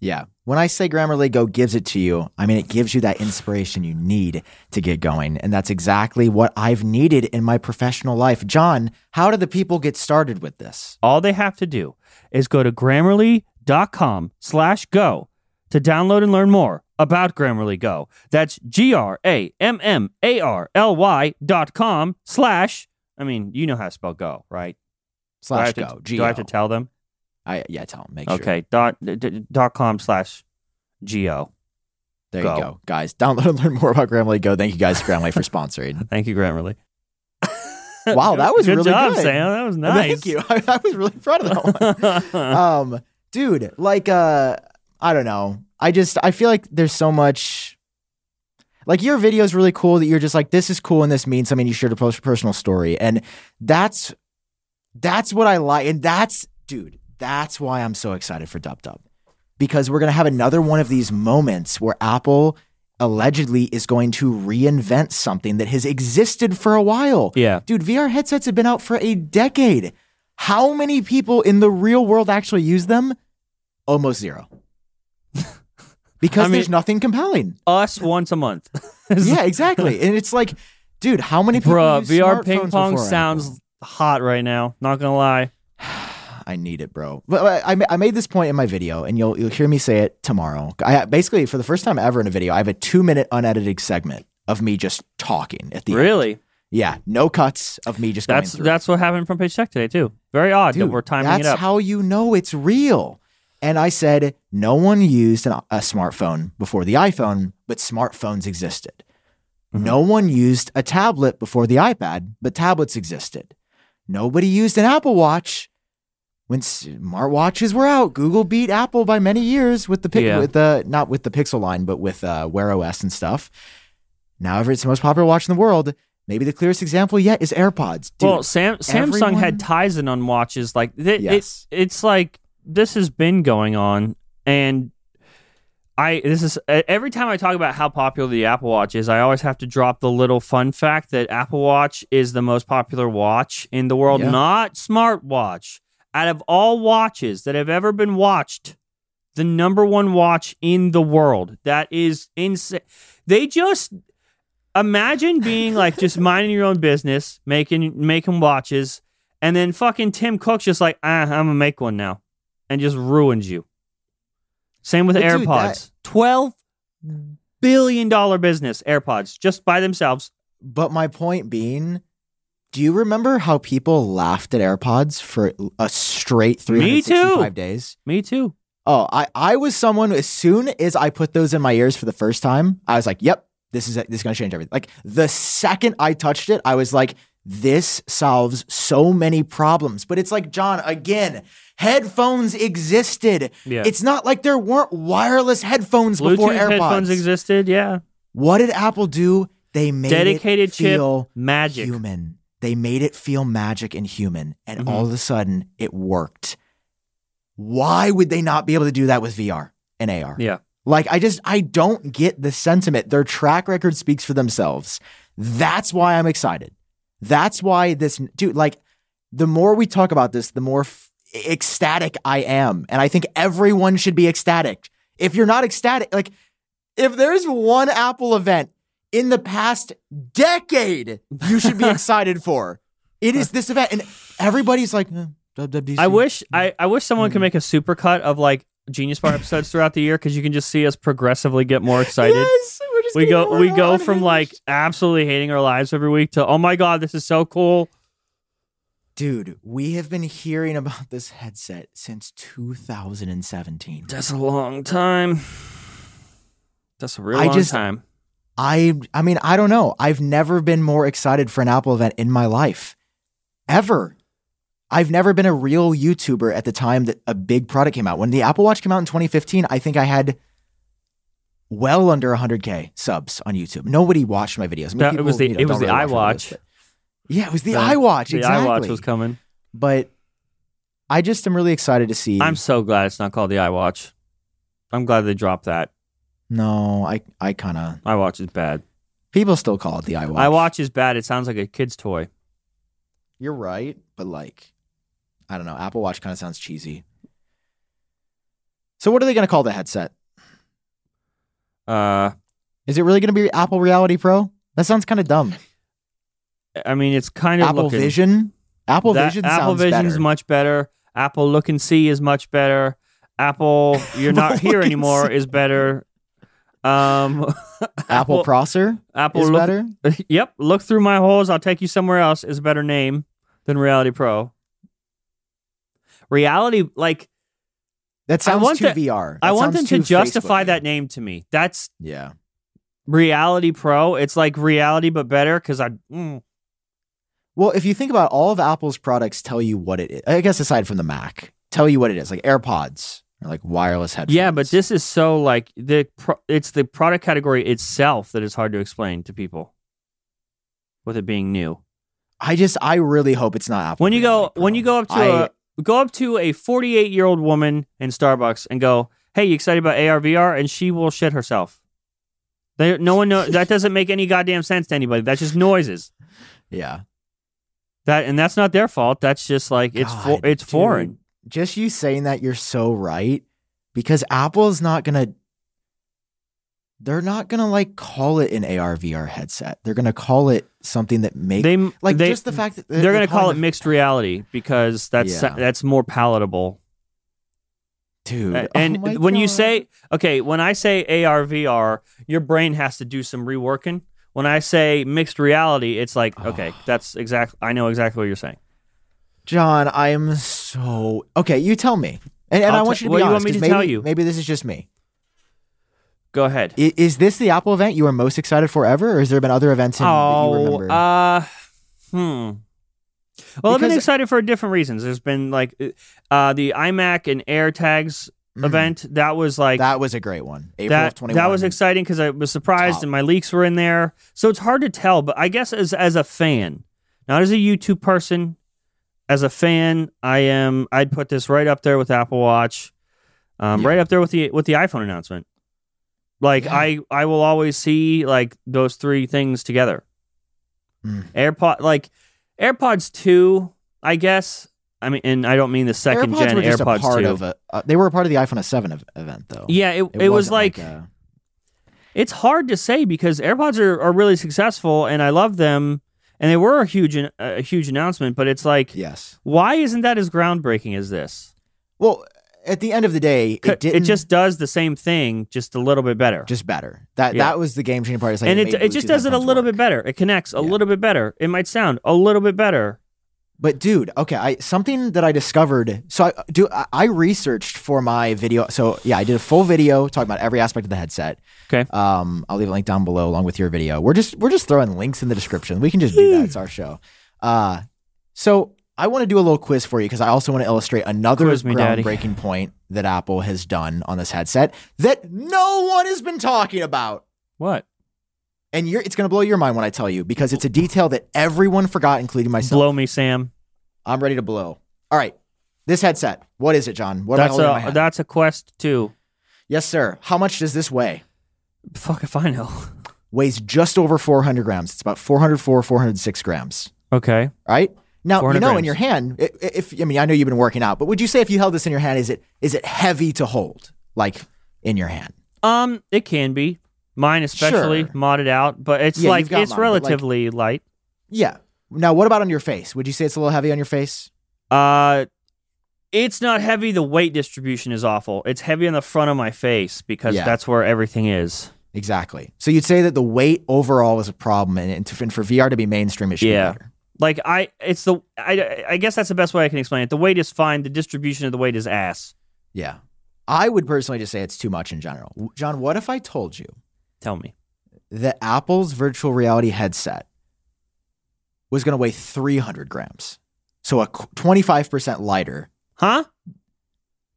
Yeah. When I say Grammarly Go gives it to you, I mean it gives you that inspiration you need to get going. And that's exactly what I've needed in my professional life. John, how do the people get started with this? All they have to do is go to grammarly.com slash go to download and learn more about Grammarly Go. That's G R A M M A R L Y dot com slash, I mean, you know how to spell go, right? Do Slash have to- go. Do I have to tell them? I, yeah, tell them. Make sure. Okay, dot, d- dot com slash G O. There Go. you go. Guys, download and learn more about Grammarly Go. Thank you guys, Grammarly, for sponsoring. Thank you, Grammarly. Wow, that was good really job, good. Sam. That was nice. Thank you. I, I was really proud of that one. um, dude, like, uh, I don't know. I just, I feel like there's so much. Like your video is really cool that you're just like, this is cool and this means something. You shared a personal story, and that's that's what I like, and that's dude, that's why I'm so excited for Dub Dub because we're gonna have another one of these moments where Apple allegedly is going to reinvent something that has existed for a while. yeah. Dude, VR headsets have been out for a decade. How many people in the real world actually use them? Almost zero. Because I mean- there's nothing compelling. Us once a month. yeah, exactly. And it's like, dude, how many people Bruh, VR ping pong sounds hot right now. Not gonna lie. I need it, bro. But I, I made this point in my video, and you'll you'll hear me say it tomorrow. I basically, for the first time ever in a video, I have a two minute unedited segment of me just talking at the end. Really? Yeah, no cuts of me just That's that's what happened Front Page Tech today too. Very odd that Dude, we're timing that's it up. how you know it's real. And I said, no one used an, a smartphone before the iPhone, but smartphones existed. Mm-hmm. No one used a tablet before the iPad, but tablets existed. Nobody used an Apple Watch when smartwatches were out. Google beat Apple by many years with the pic- Yeah. with the not with the Pixel line, but with uh, Wear OS and stuff. Now, it's the most popular watch in the world. Maybe the clearest example yet is AirPods. Dude, well, Sam, Samsung had Tizen on watches. Like th- Yes. it, it's like this has been going on, and I this is every time I talk about how popular the Apple Watch is, I always have to drop the little fun fact that Apple Watch is the most popular watch in the world, Yeah. not smartwatch. Out of all watches that have ever been watched, the number one watch in the world. That is insane. They just imagine being like just minding your own business, making making watches, and then fucking Tim Cook's just like, ah, I'm gonna make one now, and just ruins you. Same with But dude, AirPods. Twelve billion dollar business. AirPods just by themselves. But my point being, do you remember how people laughed at AirPods for a straight Me too. 365 days? Me too. Oh, I, I was someone as soon as I put those in my ears for the first time, I was like, yep, this is this is gonna change everything. Like the second I touched it, I was like, this solves so many problems. But it's like, John, again, headphones existed. Yeah. It's not like there weren't wireless headphones before AirPods. headphones existed. Yeah. What did Apple do? They made Dedicated it chip feel magic. human. They made it feel magic and human, and Mhm. all of a sudden it worked. Why would they not be able to do that with VR and AR? Yeah. Like I just I don't get the sentiment. Their track record speaks for themselves. That's why I'm excited. That's why this dude like the more we talk about this, the more f- ecstatic I am, and I think everyone should be ecstatic. If you're not ecstatic, like if there's one Apple event in the past decade you should be excited for. It is this event, and everybody's like, eh, WWDC. I wish I, I wish someone could make a supercut of like Genius Bar episodes throughout the year because you can just see us progressively get more excited. Yes, we go more we go more from like absolutely hating our lives every week to oh my god this is so cool. dude, we have been hearing about this headset since 2017. That's a long time. That's a real I long just- time. I I mean, I don't know. I've never been more excited for an Apple event in my life. Ever. I've never been a real YouTuber at the time that a big product came out. When the Apple Watch came out in 2015, I think I had well under 100k subs on YouTube. Nobody watched my videos. I mean, That- it was the- you know, it was the really iWatch. videos, yeah, it was the, The- iWatch. The exactly. iWatch was coming. but I just am really excited to see. I'm so glad it's not called the iWatch. I'm glad they dropped that. no, I I kind of iWatch is bad. people still call it the iWatch. iWatch is bad. It sounds like a kid's toy. You're right, but like, I don't know. Apple Watch kind of sounds cheesy. So, what are they going to call the headset? Uh, Is it really going to be Apple Reality Pro? That sounds kind of dumb. I mean, it's kind of Apple looking, Vision. Apple that- Vision Apple sounds Vision's better. much better. Apple Look and See is much better. Apple You're Not Here anymore is better. Um, Apple Prosser. Apple is look, better. Yep, look through my holes. I'll take you somewhere else. Is a better name than Reality Pro. Reality, like That sounds want too the- VR. I want them to justify that name to me. That's Yeah. Reality Pro. It's like reality but better because I. mm. Well, if you think about all of Apple's products, tell you what it is. I guess aside from the Mac, tell you what it is, like AirPods or like wireless headphones. Yeah, but this is so like the pro- it's the product category itself that is hard to explain to people. With it being new, I just, I really hope it's not Apple. when you go Pro. when you go up to I- a go up to a 48 year old woman in Starbucks and go, "Hey, you excited about ARVR?" And she will shit herself. They, no one knows. that doesn't make any goddamn sense to anybody. That's just noises. yeah. That and that's not their fault. That's just like it's for, it's dude. foreign. just you saying that you're so right because Apple's not gonna they're not gonna like call it an AR VR headset. They're gonna call it something that makes They like they, just the fact that they're, going to call it mixed reality because that's Yeah. that's more palatable. dude. Oh and my when you say okay, when I say AR VR, your brain has to do some reworking. When I say mixed reality, it's like okay, that's exactly I know exactly what you're saying. John, I am so okay. You tell me, and, and I'll want te- you to what be do you want honest. me to maybe, tell you? Maybe this is just me. Go ahead. I- Is this the Apple event you are most excited for ever, or has there been other events in, that you oh, remember? uh, hmm. Well, I've been excited for different reasons. There's been like uh, the iMac and AirTags Mhm. event. That was like that was a great one. April of that that was exciting because I was surprised Top. and my leaks were in there. So it's hard to tell, but I guess as as a fan, not as a YouTube person, as a fan, I am. I'd put this right up there with Apple Watch, um, Yeah. right up there with the with the iPhone announcement. Like Yeah. I I will always see like those three things together. Mm. AirPod like AirPods two, I guess. I mean, and I don't mean the second AirPods gen AirPods part two. of a. Uh, they were a part of the iPhone 7 event, though. yeah, it, it, was wasn't like a- It's hard to say because AirPods are, are really successful and I love them and they were a huge a huge announcement, but it's like yes. why isn't that as groundbreaking as this? Well, at the end of the day, it It, didn't. just does the same thing, just a little bit better. just better. That Yeah. that was the game changing part. It's like and it, it just does it a little work. bit better. It connects a Yeah. little bit better. It might sound a little bit better. But dude, okay, I something that I discovered. So I do. I, I researched for my video. So yeah, I did a full video talking about every aspect of the headset. Okay. Um, I'll leave a link down below along with your video. We're just we're just throwing links in the description. We can just do that. It's our show. Uh, so I want to do a little quiz for you because I also want to illustrate another Quiz me, Daddy. groundbreaking point that Apple has done on this headset that no one has been talking about. What? And you're, it's going to blow your mind when I tell you because it's a detail that everyone forgot, including myself. Blow me, Sam. I'm ready to blow. All right. This headset. What is it, John? What That's holding in my a hand? that's a Quest two. yes, sir. How much does this weigh? Fuck if I know. Weighs just over 400 grams. It's about 404, 406 grams. Okay. All right. Now, you 400 know, in your hand, i- if, I mean, I know you've been working out, but would you say if you held this in your hand, is it is it heavy to hold, like in your hand? Um, it can be. Mine especially Sure. modded out, but it's Yeah, like it's mine, but, like- relatively light. Yeah. Now, what about on your face? Would you say it's a little heavy on your face? Uh it's not heavy. The weight distribution is awful. It's heavy on the front of my face because Yeah. that's where everything is. Exactly. So you'd say that the weight overall is a problem, and, and, and for VR to be mainstream, it should Yeah. be better. Like I, it's the I, I guess that's the best way I can explain it. The weight is fine. The distribution of the weight is ass. Yeah. I would personally just say it's too much in general. John, what if I told you Tell me. that Apple's virtual reality headset was going to weigh 300 grams? So a 25% lighter, Huh?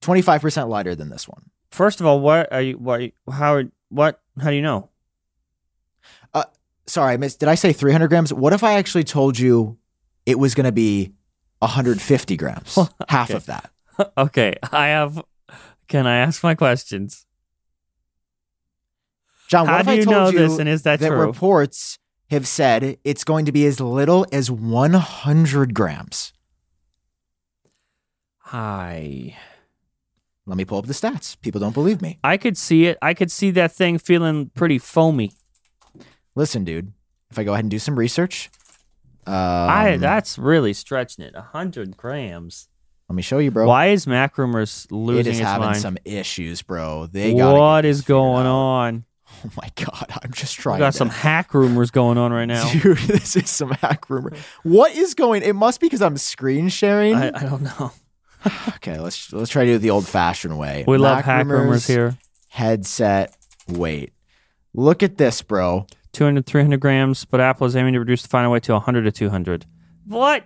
25% lighter than this one. First of all, what are you? What? How? What? How do you know? Sorry, I missed. Did I say 300 grams? What if I actually told you it was going to be 150 grams? Half of that. okay, I have. Can I ask my questions? John, what How if do I you told know you this, and is that, that reports have said it's going to be as little as 100 grams? Hi. Let me pull up the stats. People don't believe me. I could see it. I could see that thing feeling pretty foamy. Listen, dude, if I go ahead and do some research, um, I that's really stretching it. hundred grams. let me show you, bro. Why is Mac Rumors losing is its having mind? some issues, bro. They got what is going on? Oh my god, I'm just We trying. got to- some hack rumors going on right now. Dude, this is some hack rumor. What is going? It must be because I'm screen sharing. I, I don't know. okay, let's let's try to do it the old-fashioned way. We love Mac hack rumors here. Headset Wait, Look at this, bro. 200, 300 grams, but Apple is aiming to reduce the final weight to 100 to 200. What?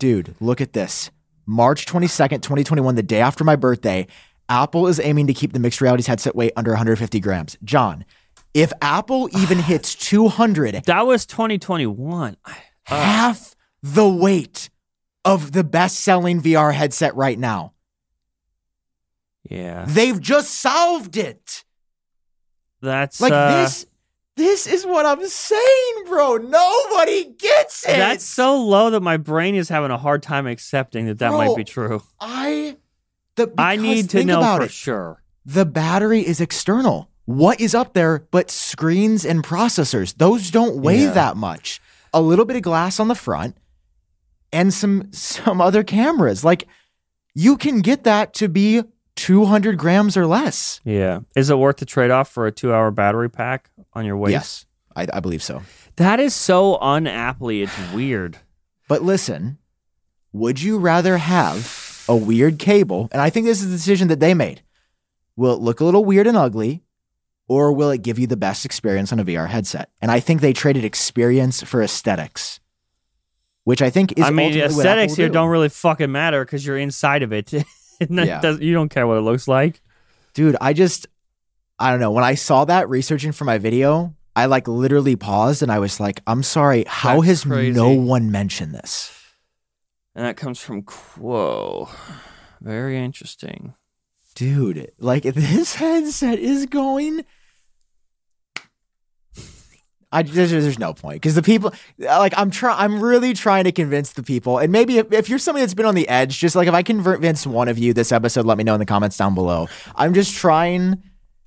Dude, look at this. March 22nd, 2021, the day after my birthday, Apple is aiming to keep the mixed realities headset weight under 150 grams. John, if Apple even hits 200, That was 2021. half the weight of the best selling VR headset right now. Yeah. They've just solved it. That's Like uh, this this is what I'm saying, bro. Nobody gets it. That's so low that my brain is having a hard time accepting that that Bro, might be true. I the I need to know about for it. sure. the battery is external. What is up there but screens and processors? Those don't weigh Yeah. that much. A little bit of glass on the front and some some other cameras. Like you can get that to be 200 grams or less. Yeah. Is it worth the trade off for a two hour battery pack on your waist? Yes, I, I believe so. That is so unaptly. It's weird. But listen, would you rather have a weird cable? And I think this is the decision that they made. Will it look a little weird and ugly, or will it give you the best experience on a VR headset? And I think they traded experience for aesthetics, which I think is. I mean, ultimately what Apple aesthetics here do. don't really fucking matter because you're inside of it. It Yeah. you don't care what it looks like. Dude, I just, I don't know. When I saw that researching for my video, I like literally paused and I was like, I'm sorry, how That's has crazy. no one mentioned this? And that comes from Kuo. Very interesting. dude like this headset is going I there's, there's no point because the people like I'm trying I'm really trying to convince the people and maybe if, if you're somebody that's been on the edge just like if I convince one of you this episode let me know in the comments down below I'm just trying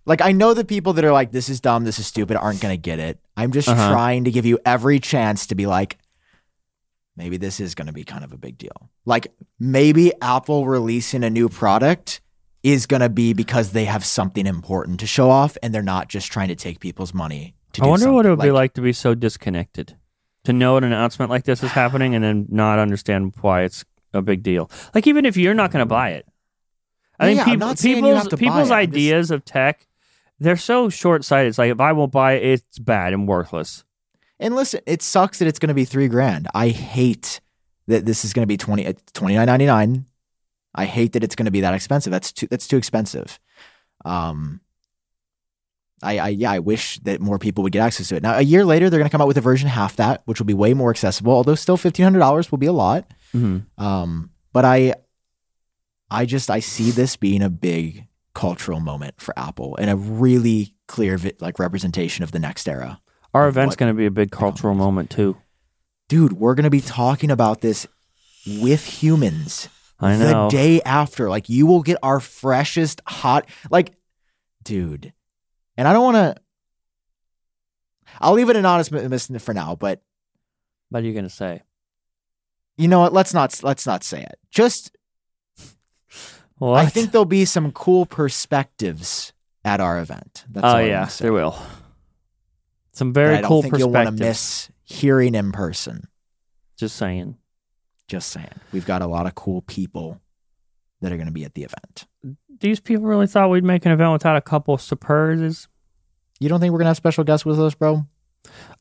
like I know the people that are like this is dumb this is stupid aren't gonna get it I'm just Uh-huh. trying to give you every chance to be like maybe this is gonna be kind of a big deal like maybe Apple releasing a new product is going to be because they have something important to show off and they're not just trying to take people's money to I wonder what it would something. be like to be so disconnected, to know an announcement like this is happening and then not understand why it's a big deal. Like even if you're not going to buy it, I Yeah, think yeah, people, not saying you people's have to buy people's. I'm just- ideas of tech, they're so short sighted. It's like if I won't buy it, it's bad and worthless. And listen, it sucks that it's going to be 3 grand. I hate that this is going to be 20 uh, 29.99. I hate that it's going to be that expensive. That's too that's too expensive. Um I, I yeah, I wish that more people would get access to it. Now, a year later, they're going to come out with a version half that, which will be way more accessible. Although still fifteen hundred dollars will be a lot. Mm-hmm. Um, but I, I just I see this being a big cultural moment for Apple and a really clear vi- like representation of the next era. Our event's going to be a big cultural moment too. Dude, we're gonna be talking about this with humans I the know. day after. Like you will get our freshest hot like, dude. And I don't want to. I'll leave it an anonymous for now, but What are you gonna say? you know what? Let's not let's not say it. Just What? I think there'll be some cool perspectives at our event. That's oh yeah, there will. Some that very I don't cool think you'll want to perspectives. miss hearing in person. Just saying. Just saying, we've got a lot of cool people that are going to be at the event. These people really thought we'd make an event without a couple of surprises. You don't think we're going to have special guests with us, bro?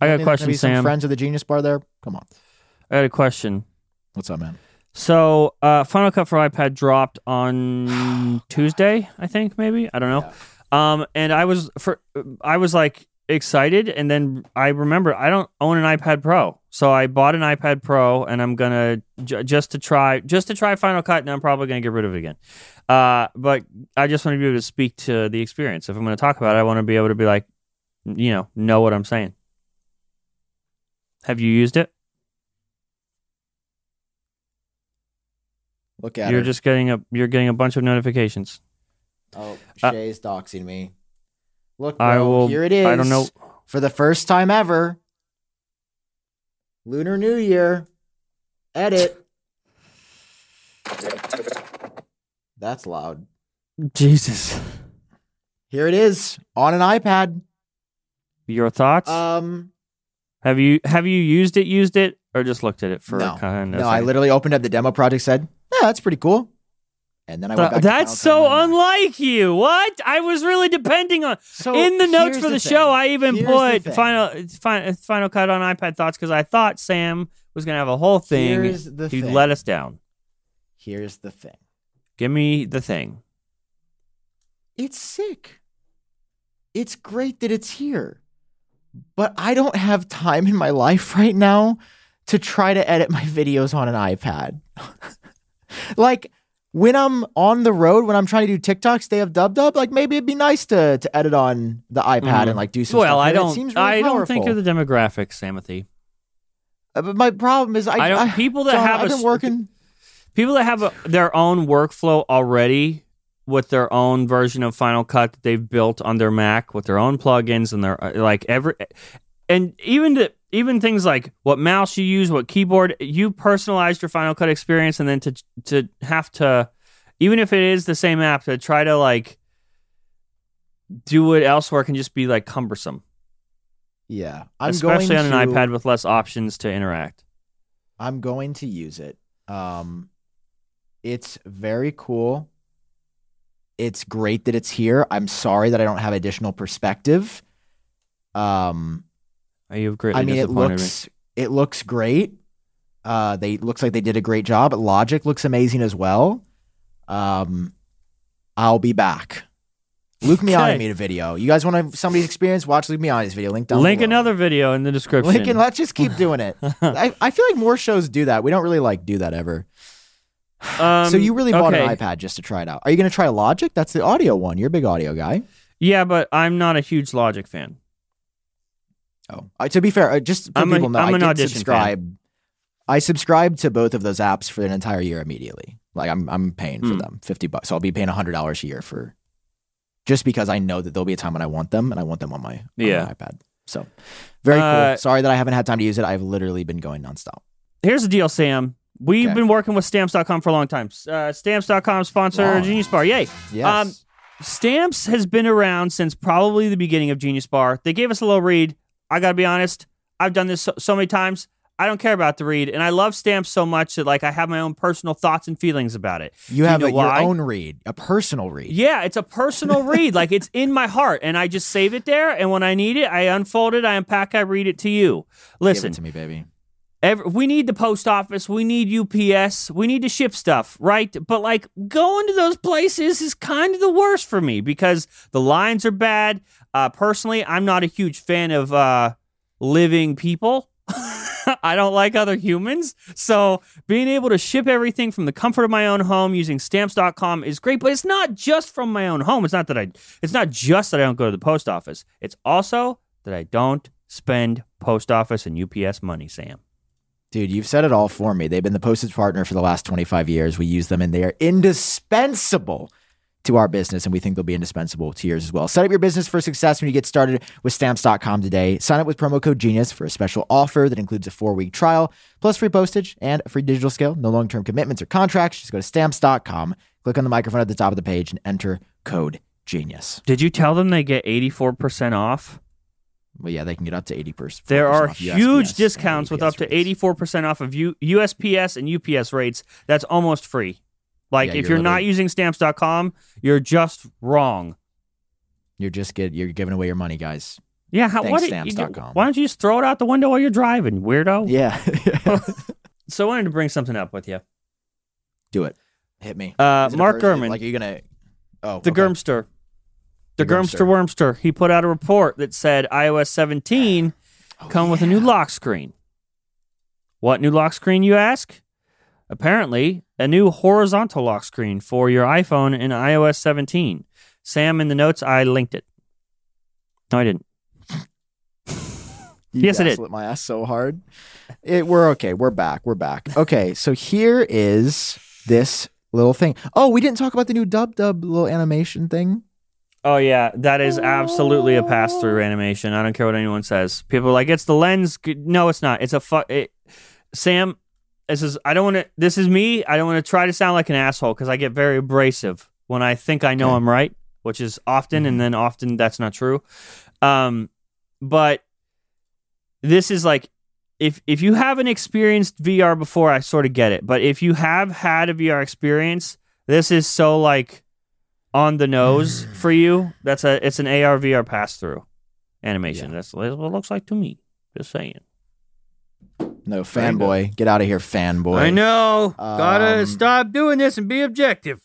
I got a Think there's gonna question, Sam. friends of the Genius Bar there. Come on, I got a question. what's up, man? So, uh, Final Cut for iPad dropped on Tuesday, I think, maybe. I don't know. Um, and I was for I was like excited, and then I remember I don't own an iPad Pro, so I bought an iPad Pro, and I'm gonna j- just to try just to try Final Cut, and I'm probably gonna get rid of it again. Uh, but I just want to be able to speak to the experience. If I'm gonna talk about it, I want to be able to be like, you know, know what I'm saying. Have you used it? Look at You're her. just getting a you're getting a bunch of notifications. oh, uh, Shay's doxing me. Look, I will- here it is. I don't know. for the first time ever. Lunar New Year. Edit. That's loud. Jesus. Here it is on an iPad. Your thoughts? Um, have you have you used it, used it, or just looked at it for no, kind of? no. I literally opened up the demo project, said, "Yeah, that's pretty cool," and then I went back. to that's Final so unlike you. What? I was really depending on So in the notes for the, thing. show. I even Here's the put thing. final, final final cut on iPad thoughts because I thought Sam was gonna have a whole thing. Here's the He'd thing. let us down. Here's the thing. Give me the thing. It's sick. It's great that it's here. But I don't have time in my life right now to try to edit my videos on an iPad. like when I'm on the road, when I'm trying to do TikToks, they have dub dub. Like maybe it'd be nice to to edit on the iPad Mhm. and like do some Well, stuff. I with it. It don't. seems really I don't think powerful. you're the demographic, Samothy. Uh, But my problem is, I, I don't- people that John, have a been working. people that have a, their own workflow already with their own version of Final Cut that they've built on their Mac with their own plugins and their uh, like every and even the even things like what mouse you use, what keyboard you personalized your Final Cut experience, and then to to have to even if it is the same app to try to like do it elsewhere can just be like cumbersome, Yeah, I'm especially going on an to- iPad with less options to interact. I'm going to use it. Um, it's very cool. It's great that it's here. I'm sorry that I don't have additional perspective. Um, You've greatly I mean, it disappointed looks it looks great. Uh, they looks like they did a great job. Logic looks amazing as well. Um, I'll be back. Luke Miani Okay. made a video. You guys want to somebody's experience? Watch Luke Miani's video. Link down. Link below. another video in the description. Link and let's just keep doing it. I, I feel like more shows do that. We don't really like do that ever. Um, so you really bought okay. an iPad just to try it out. Are you going to try Logic? That's the audio one. You're a big audio guy. Yeah, but I'm not a huge Logic fan. Oh, uh, to be fair, uh, just so I'm a- people know, I'm I did subscribe. I subscribed to both of those apps for an entire year immediately. Like I'm, I'm paying for Hmm. them fifty bucks. So I'll be paying hundred dollars a year for, just because I know that there'll be a time when I want them and I want them on my, on my Yeah. iPad. So very Uh, cool. Sorry that I haven't had time to use it. I've literally been going nonstop. Here's the deal, Sam. We've Okay. been working with stamps.com for a long time. Uh, stamps.com sponsor Wow. Genius Bar. Yay. Yes. Um, Stamps has been around since probably the beginning of Genius Bar. They gave us a little read. I got to be honest, I've done this so, so many times. I don't care about the read, and I love stamps so much that like I have my own personal thoughts and feelings about it. you do have know a, your own read, a personal read. Yeah, it's a personal read. Like it's in my heart, and I just save it there. And when I need it, I unfold it, I unpack, I read it to you. Listen, it to me, baby. Every, we need the post office. We need UPS. We need to ship stuff, right? But like going to those places is kind of the worst for me because the lines are bad. Uh, personally, I'm not a huge fan of uh, living people. I don't like other humans. So being able to ship everything from the comfort of my own home using stamps.com is great, but it's not just from my own home. It's not that I it's not just that I don't go to the post office. It's also that I don't spend post office and UPS money, Sam. Dude, you've said it all for me. They've been the postage partner for the last 25 years. We use them and they are indispensable to our business, and we think they'll be indispensable to yours as well. Set up your business for success when you get started with stamps.com today. Sign up with promo code genius for a special offer that includes a four week trial, plus free postage and a free digital scale. No long term commitments or contracts. Just go to stamps.com, click on the microphone at the top of the page, and enter code genius. Did you tell them they get 84% off? Well, yeah, they can get up to 80%. There are huge USPS discounts with up to 84% off of U- USPS and UPS rates. That's almost free. Like Yeah, if you're you're not using stamps.com, you're just wrong. You're just get you're giving away your money, guys. Yeah, how, Thanks, what, you- stamps.com. why don't you just throw it out the window while you're driving, weirdo? Yeah. So I wanted to bring something up with you. Do it. Hit me. Uh, Is it a Mark? Gurman, Like, are you going to. Oh, the okay. Germster, the, The Germster Wormster, he put out a report that said iOS 17 Oh, come with a new lock screen. What new lock screen, you ask? Apparently, a new horizontal lock screen for your iPhone in iOS 17. Sam, in the notes, I linked it. No, I didn't. You Yes, it guys did. My ass so hard. It, we're okay. We're back. We're back. Okay, so here is this little thing. Oh, we didn't talk about the new dub dub little animation thing. Oh yeah, that is absolutely a pass-through oh. animation. I don't care what anyone says. People are like it's the lens. No, it's not. It's a fu- it, Sam, this is I don't want to. This is me. I don't want to try to sound like an asshole because I get very abrasive when I think I know Okay. I'm right, which is often, and then often that's not true. Um, but this is like if if you haven't experienced VR before, I sort of get it. But if you have had a VR experience, this is so like on the nose for you. That's a it's an AR VR pass through animation. Yeah. That's what it looks like to me. Just saying. No, fanboy. Get out of here, fanboy. I know. Gotta Um, stop doing this and be objective.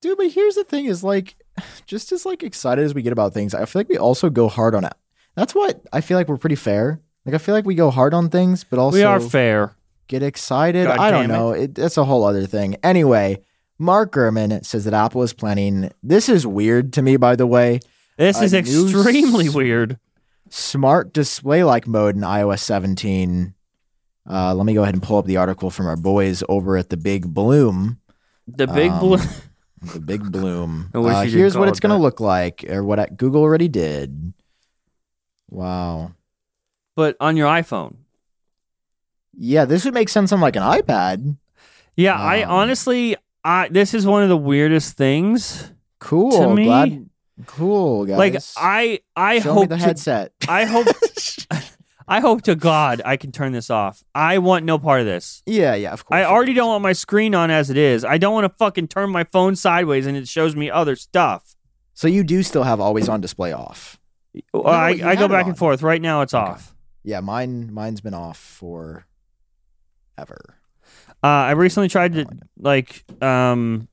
Dude, but here's the thing is like, just as like excited as we get about things, I feel like we also go hard on it. That's what I feel like we're pretty fair. Like, I feel like we go hard on things, but also we are fair. get excited. God I don't know. It, that's a whole other thing. Anyway, Mark Gurman says that Apple is planning. This is weird to me, by the way. This is extremely s- weird. Smart display like mode in iOS 17. Uh, let me go ahead and pull up the article from our boys over at the Big Bloom. The big Um, blue. The Big Bloom. Uh, here's what it's going to look like, or what I- Google already did. Wow. but on your iPhone. Yeah, this would make sense on like an iPad. Yeah, I Um, honestly, I this is one of the weirdest things. Cool. To me- Glad. Cool, guys. Like I, I Show hope the to, headset. I hope, I hope to God I can turn this off. I want no part of this. yeah, yeah, of course. I already don't want my screen on as it is. I don't want to fucking turn my phone sideways and it shows me other stuff. So you do still have always on display off. I, you I had go back and forth. Right now it's Okay. off. Yeah, mine mine's been off for ever. Uh, I recently tried to like like um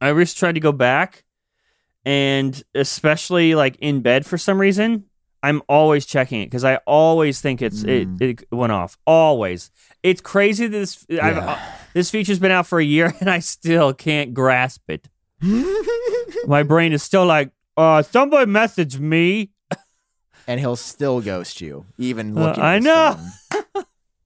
I recently tried to go back and especially like in bed for some reason I'm always checking it because I always think it's Mm. it, it went off always it's crazy that this I've, Yeah. uh, this feature's been out for a year and I still can't grasp it my brain is still like uh somebody message me and he'll still ghost you, even Uh, looking. I at know.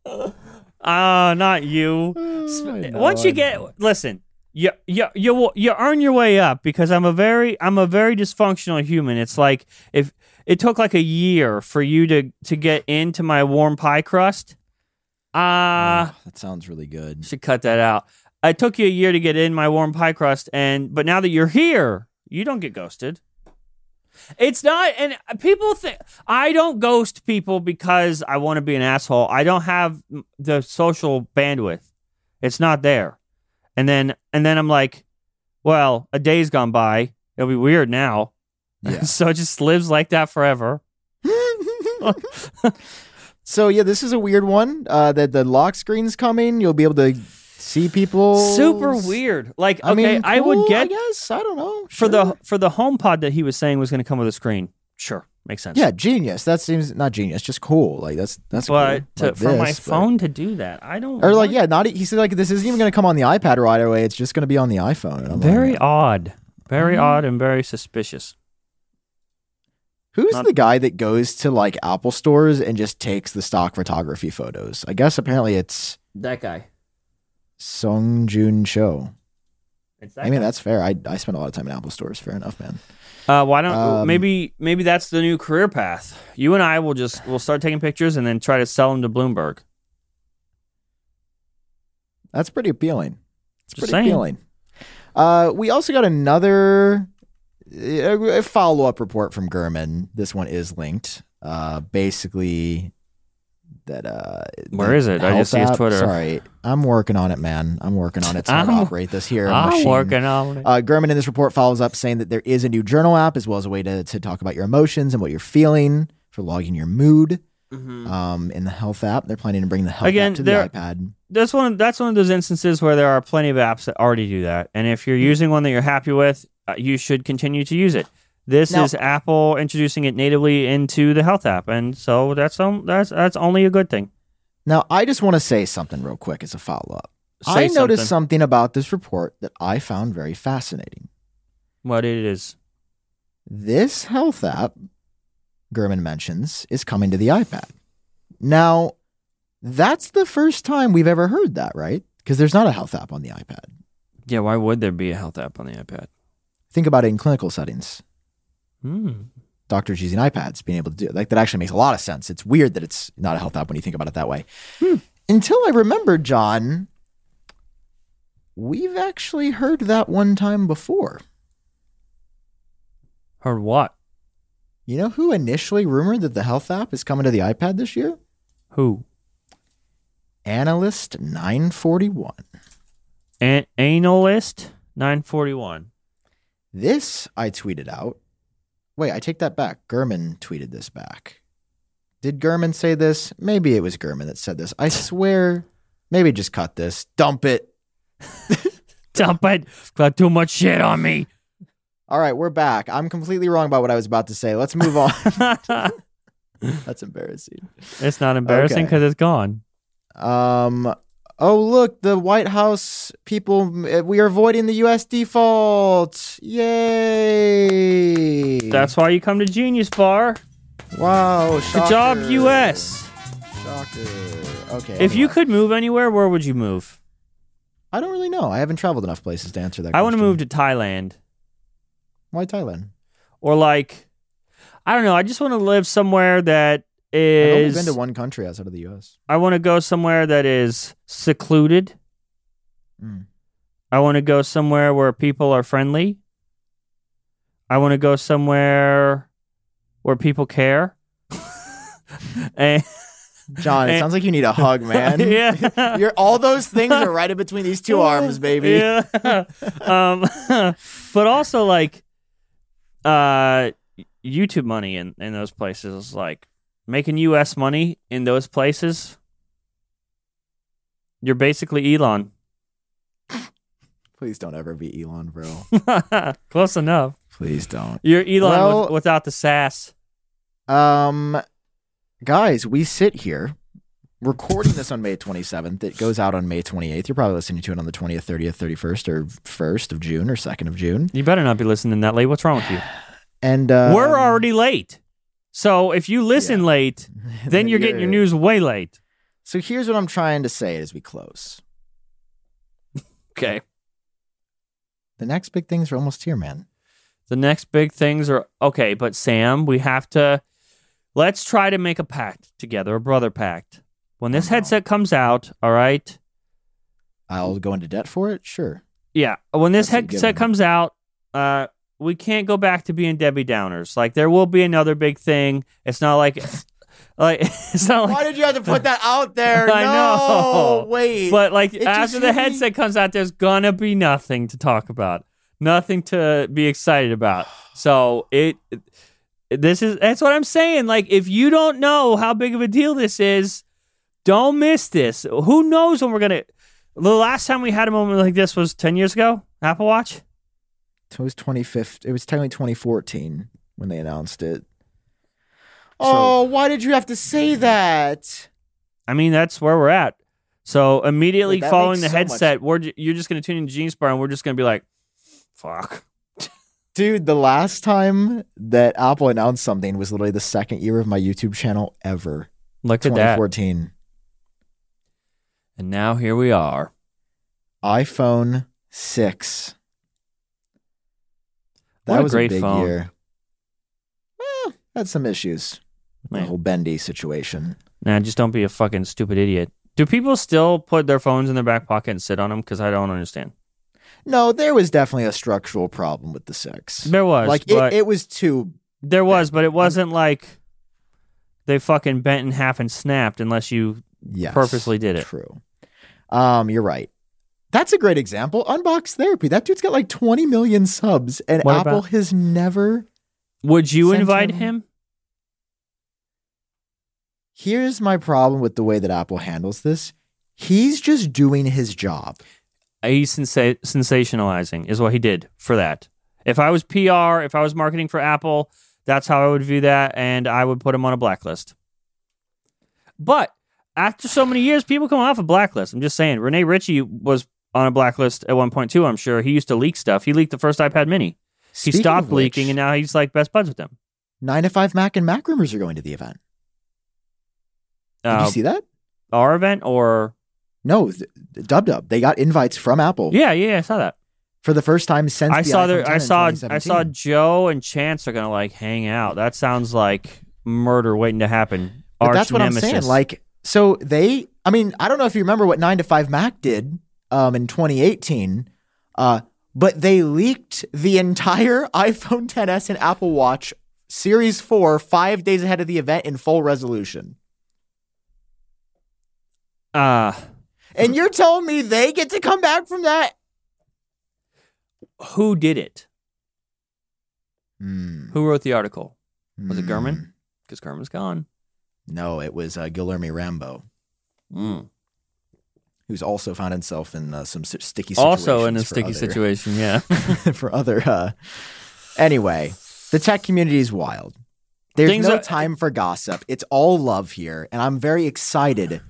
ah not you Oh, know, once you I get listen you you you you earn your way up because I'm a very I'm a very dysfunctional human. It's like if it took like a year for you to to get into my warm pie crust. Ah, Oh, that sounds really good. should cut that out. It took you a year to get in my warm pie crust, and but now that you're here, you don't get ghosted. It's not, and people think I don't ghost people because I want to be an asshole. I don't have the social bandwidth. It's not there. And then, and then I'm like, well, a day's gone by. It'll be weird now. Yeah. so it just lives like that forever. so yeah, this is a weird one. Uh, that the lock screen's coming. You'll be able to see people. Super weird. Like, okay, I mean, I would get I guess I don't know for Sure. the for the home pod that he was saying was going to come with a screen. Sure, makes sense. yeah genius. That seems not genius, just cool. Like that's that's but cool. to, Like for my but- phone to do that, I don't. Or like want- yeah, not he said like this isn't even going to come on the iPad right away. It's just going to be on the iPhone. I'm very like, odd, very Mhm. odd, and very suspicious. Who's not- the guy that goes to like Apple stores and just takes the stock photography photos? I guess apparently it's That guy. Sung Jun Cho. I mean, that's fair. I I spend a lot of time in Apple stores. Fair enough, man. Uh, why don't Um, maybe maybe that's the new career path. You and I will just we'll start taking pictures and then try to sell them to Bloomberg. That's pretty appealing. It's Just pretty saying. appealing. Uh, we also got another a, follow up report from Gurman. This one is linked. Uh, basically, that uh, Where the is it? I just see his Twitter. Sorry, I'm working on it, man. I'm working on it. It's hard to I'm- operate this here. I'm machine. working on it. Uh, Gurman in this report follows up saying that there is a new journal app as well as a way to, to talk about your emotions and what you're feeling for logging your mood. Um, in the health app, they're planning to bring the health Again, app to the iPad. That's one. That's one of those instances where there are plenty of apps that already do that. And if you're using one that you're happy with, uh, you should continue to use it. This is Apple introducing it natively into the health app, and so that's um, that's that's only a good thing. Now, I just want to say something real quick as a follow up. I noticed something. something about this report that I found very fascinating. What it is. This health app, Gurman mentions, is coming to the iPad. Now, that's the first time we've ever heard that, right? Because there's not a health app on the iPad. Yeah, why would there be a health app on the iPad? Think about it in clinical settings. Hmm. Doctors using iPads, being able to do it. Like, that actually makes a lot of sense. It's weird that it's not a health app when you think about it that way. Until I remember, John, we've actually heard that one time before. Heard what? You know who initially rumored that the health app is coming to the iPad this year? Who? Analyst 941. An- analyst nine forty one. This I tweeted out. Wait, I take that back. Gurman tweeted this back. Did Gurman say this? Maybe it was Gurman that said this. I swear. Maybe just cut this. Dump it. Dump it. Got too much shit on me. All right, we're back. I'm completely wrong about what I was about to say. Let's move on. That's embarrassing. it's not embarrassing Okay. because it's gone. Um. Oh, look, the White House people. We are avoiding the U.S. default. Yay! That's why you come to Genius Bar. wow. Good job. U.S. Shocker. Okay. If you could move anywhere, where would you move? I don't really know. I haven't traveled enough places to answer that. I want to move to Thailand Why Thailand? or like, I don't know. I just want to live somewhere that I've only been to one country outside of the U.S. I want to go somewhere that is secluded. Mm. I want to go somewhere where people are friendly. I want to go somewhere where people care. and John, it And- sounds like you need a hug, man. yeah. You're all those things are right in between these two arms, baby. Yeah. um, but also like uh, YouTube money in, in those places, like making US money in those places. You're basically Elon. Please don't ever be Elon, bro. Close enough. Please don't. You're Elon Well- with, without the sass. Um, guys, we sit here recording this on May 27th. It goes out on May 28th. You're probably listening to it on the 20th, 30th, 31st, or 1st of June or 2nd of June. You better not be listening that late. What's wrong with you? And uh, We're already late. So if you listen Yeah. late, then you're getting your news way late. So here's what I'm trying to say as we close. Okay. The next big things are almost here, man. The next big things are okay, but Sam, we have to let's try to make a pact together, a brother pact. When this Oh, no. headset comes out, all right? I'll go into debt for it. Sure. Yeah, when this That's headset comes out, uh we can't go back to being Debbie Downers. Like there will be another big thing. It's not like like it's not like Why did you have to put that out there? I no, know. Wait. But like It after the headset comes out, there's gonna be nothing to talk about, nothing to be excited about. So it, this is that's what I'm saying. Like if you don't know how big of a deal this is, don't miss this. Who knows when we're gonna? The last time we had a moment like this was ten years ago. Apple Watch. It was 25th. It was technically 2014 when they announced it. oh, why did you have to say that? I mean, that's where we're at. So immediately Wait, following the so much- headset, we're you're just gonna tune into Genius Bar and we're just gonna be like, fuck. Dude, the last time that Apple announced something was literally the second year of my YouTube channel ever. Look at that. 2014. And now here we are. iPhone 6 That What a was great big phone. year. Well, had some issues. The Man. whole bendy situation. Nah, just don't be a fucking stupid idiot. Do people still put their phones in their back pocket and sit on them? Because I don't understand. No, there was definitely a structural problem with the six. There was, like it, it was too. there was, but it wasn't like they fucking bent in half and snapped unless you Yes, purposely did it. True. Um, you're right. That's a great example. Unbox therapy. That dude's got like 20 million subs, and What Apple about- has never. Would you invite him- him? Here's my problem with the way that Apple handles this. He's just doing his job. He's sensa- sensationalizing, is what he did for that. If I was PR, if I was marketing for Apple, that's how I would view that, and I would put him on a blacklist. But after so many years, people come off a blacklist. I'm just saying, Rene Ritchie was on a blacklist at one point too. I'm sure he used to leak stuff. He leaked the first iPad Mini. He stopped which, leaking, and now he's like best buds with them. nine to five Mac and Mac rumors are going to the event. Did Uh, you see that? our event or No, th- Dub Dub. They got invites from Apple yeah, yeah, I saw that. for the first time since I the saw. 10 I saw. I saw Joe and Chance are gonna like hang out. That sounds like murder waiting to happen. But Arch that's what nemesis. I'm saying. Like, so they, I mean, I don't know if you remember what 9 to 5 Mac did um, in 2018, uh, but they leaked the entire iPhone 10s and Apple Watch Series 4 five days ahead of the event in full resolution. uh And you're telling me they get to come back from that? who did it? Hmm. Who wrote the article? Was it Gurman? Hmm. Because Gurman's gone. No, it was uh, Guilherme Rambo, Mm. Who's also found himself in uh, some sticky situations. Also in a sticky other- situation. Yeah. for other uh anyway the tech community is wild there's Things no are- time for gossip it's all love here and i'm very excited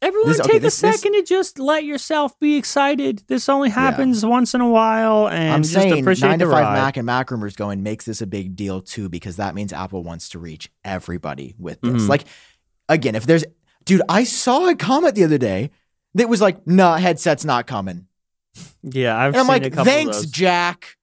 Everyone This- take okay, a this- this- second to just let yourself be excited. This only happens once in a while, and i'm just saying appreciate 9 to 5 ride. mac and mac rumors going makes this a big deal too because that means apple wants to reach everybody with this Mhm. like again if there's dude i saw a comment the other day that was like nah headset's not coming Yeah, I've and i'm seen a like couple thanks of those. jack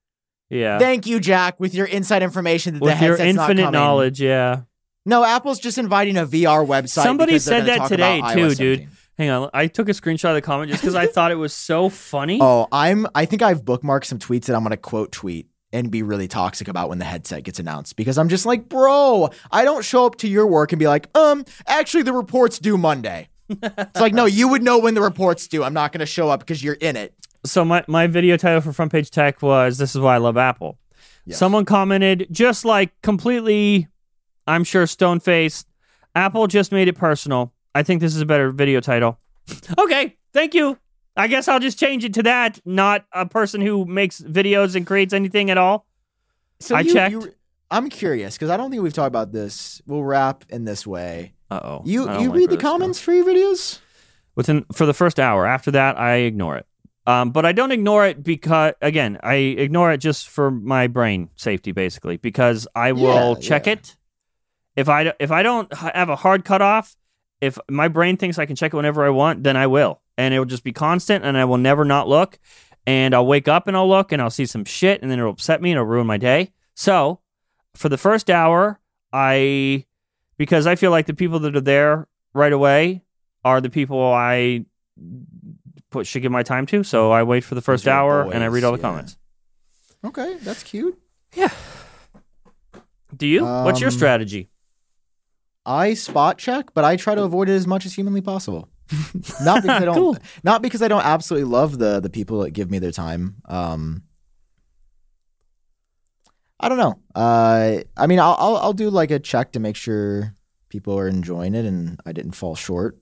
Yeah, thank you jack with your inside information that with your headset's not infinite knowledge. Yeah. No, Apple's just inviting a VR website. Somebody said that today, too, dude. 17. Hang on, I took a screenshot of the comment just because I thought it was so funny. Oh, I'm. I think I've bookmarked some tweets that I'm going to quote tweet and be really toxic about when the headset gets announced because I'm just like, bro, I don't show up to your work and be like, um, actually the reports due Monday. It's like, no, you would know when the reports due. I'm not going to show up because you're in it. So my, my video title for Front Page Tech was "This is why I love Apple." Yes. Someone commented just like completely, I'm sure stone faced. Apple just made it personal. I think this is a better video title. okay, thank you. I guess I'll just change it to that. Not a person who makes videos and creates anything at all. So I you- checked. you- I'm curious because I don't think we've talked about this. We'll wrap in this way. Uh oh. You you read the comments for your videos? within for the first hour. After that, I ignore it. Um, but I don't ignore it because again, I ignore it just for my brain safety, basically, because I will Yeah, check yeah. it. If I if I don't have a hard cutoff, if my brain thinks I can check it whenever I want, then I will, and it will just be constant, and I will never not look. And I'll wake up and I'll look and I'll see some shit, and then it'll upset me and it'll ruin my day. So, for the first hour, I because I feel like the people that are there right away are the people I put should give my time to. So I wait for the first your hour and I read all the yeah. comments. Okay, that's cute. Yeah. Do you? What's your Um, strategy? I spot check, but I try to avoid it as much as humanly possible. not because I don't Cool. not because I don't absolutely love the the people that give me their time. Um I don't know. Uh I mean I'll I'll, I'll do like a check to make sure people are enjoying it and I didn't fall short.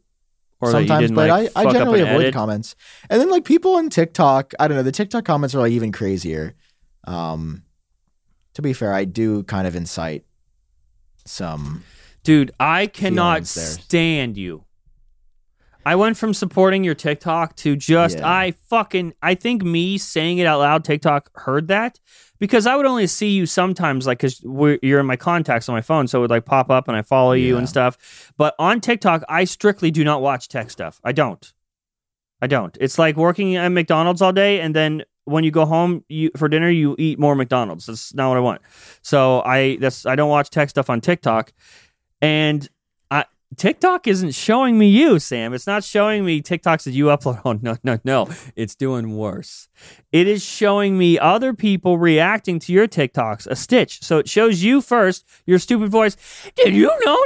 Or sometimes, didn't, but like, I, I generally avoid edit? comments. And then like people on TikTok, I don't know, the TikTok comments are like even crazier. Um to be fair, I do kind of incite some Dude, I cannot stand you. I went from supporting your TikTok to just Yeah. I fucking I think me saying it out loud TikTok heard that because I would only see you sometimes like cuz you're in my contacts on my phone so it would like pop up and I follow you Yeah. and stuff. But on TikTok I strictly do not watch tech stuff. I don't. I don't. It's like working at McDonald's all day and then when you go home you, for dinner, you eat more McDonald's. That's not what I want. So I that's I don't watch tech stuff on TikTok, and TikTok isn't showing me you, Sam. It's not showing me TikToks that you upload. Oh no, no, no! It's doing worse. It is showing me other people reacting to your TikToks. A stitch. So it shows you first, your stupid voice. Did you know?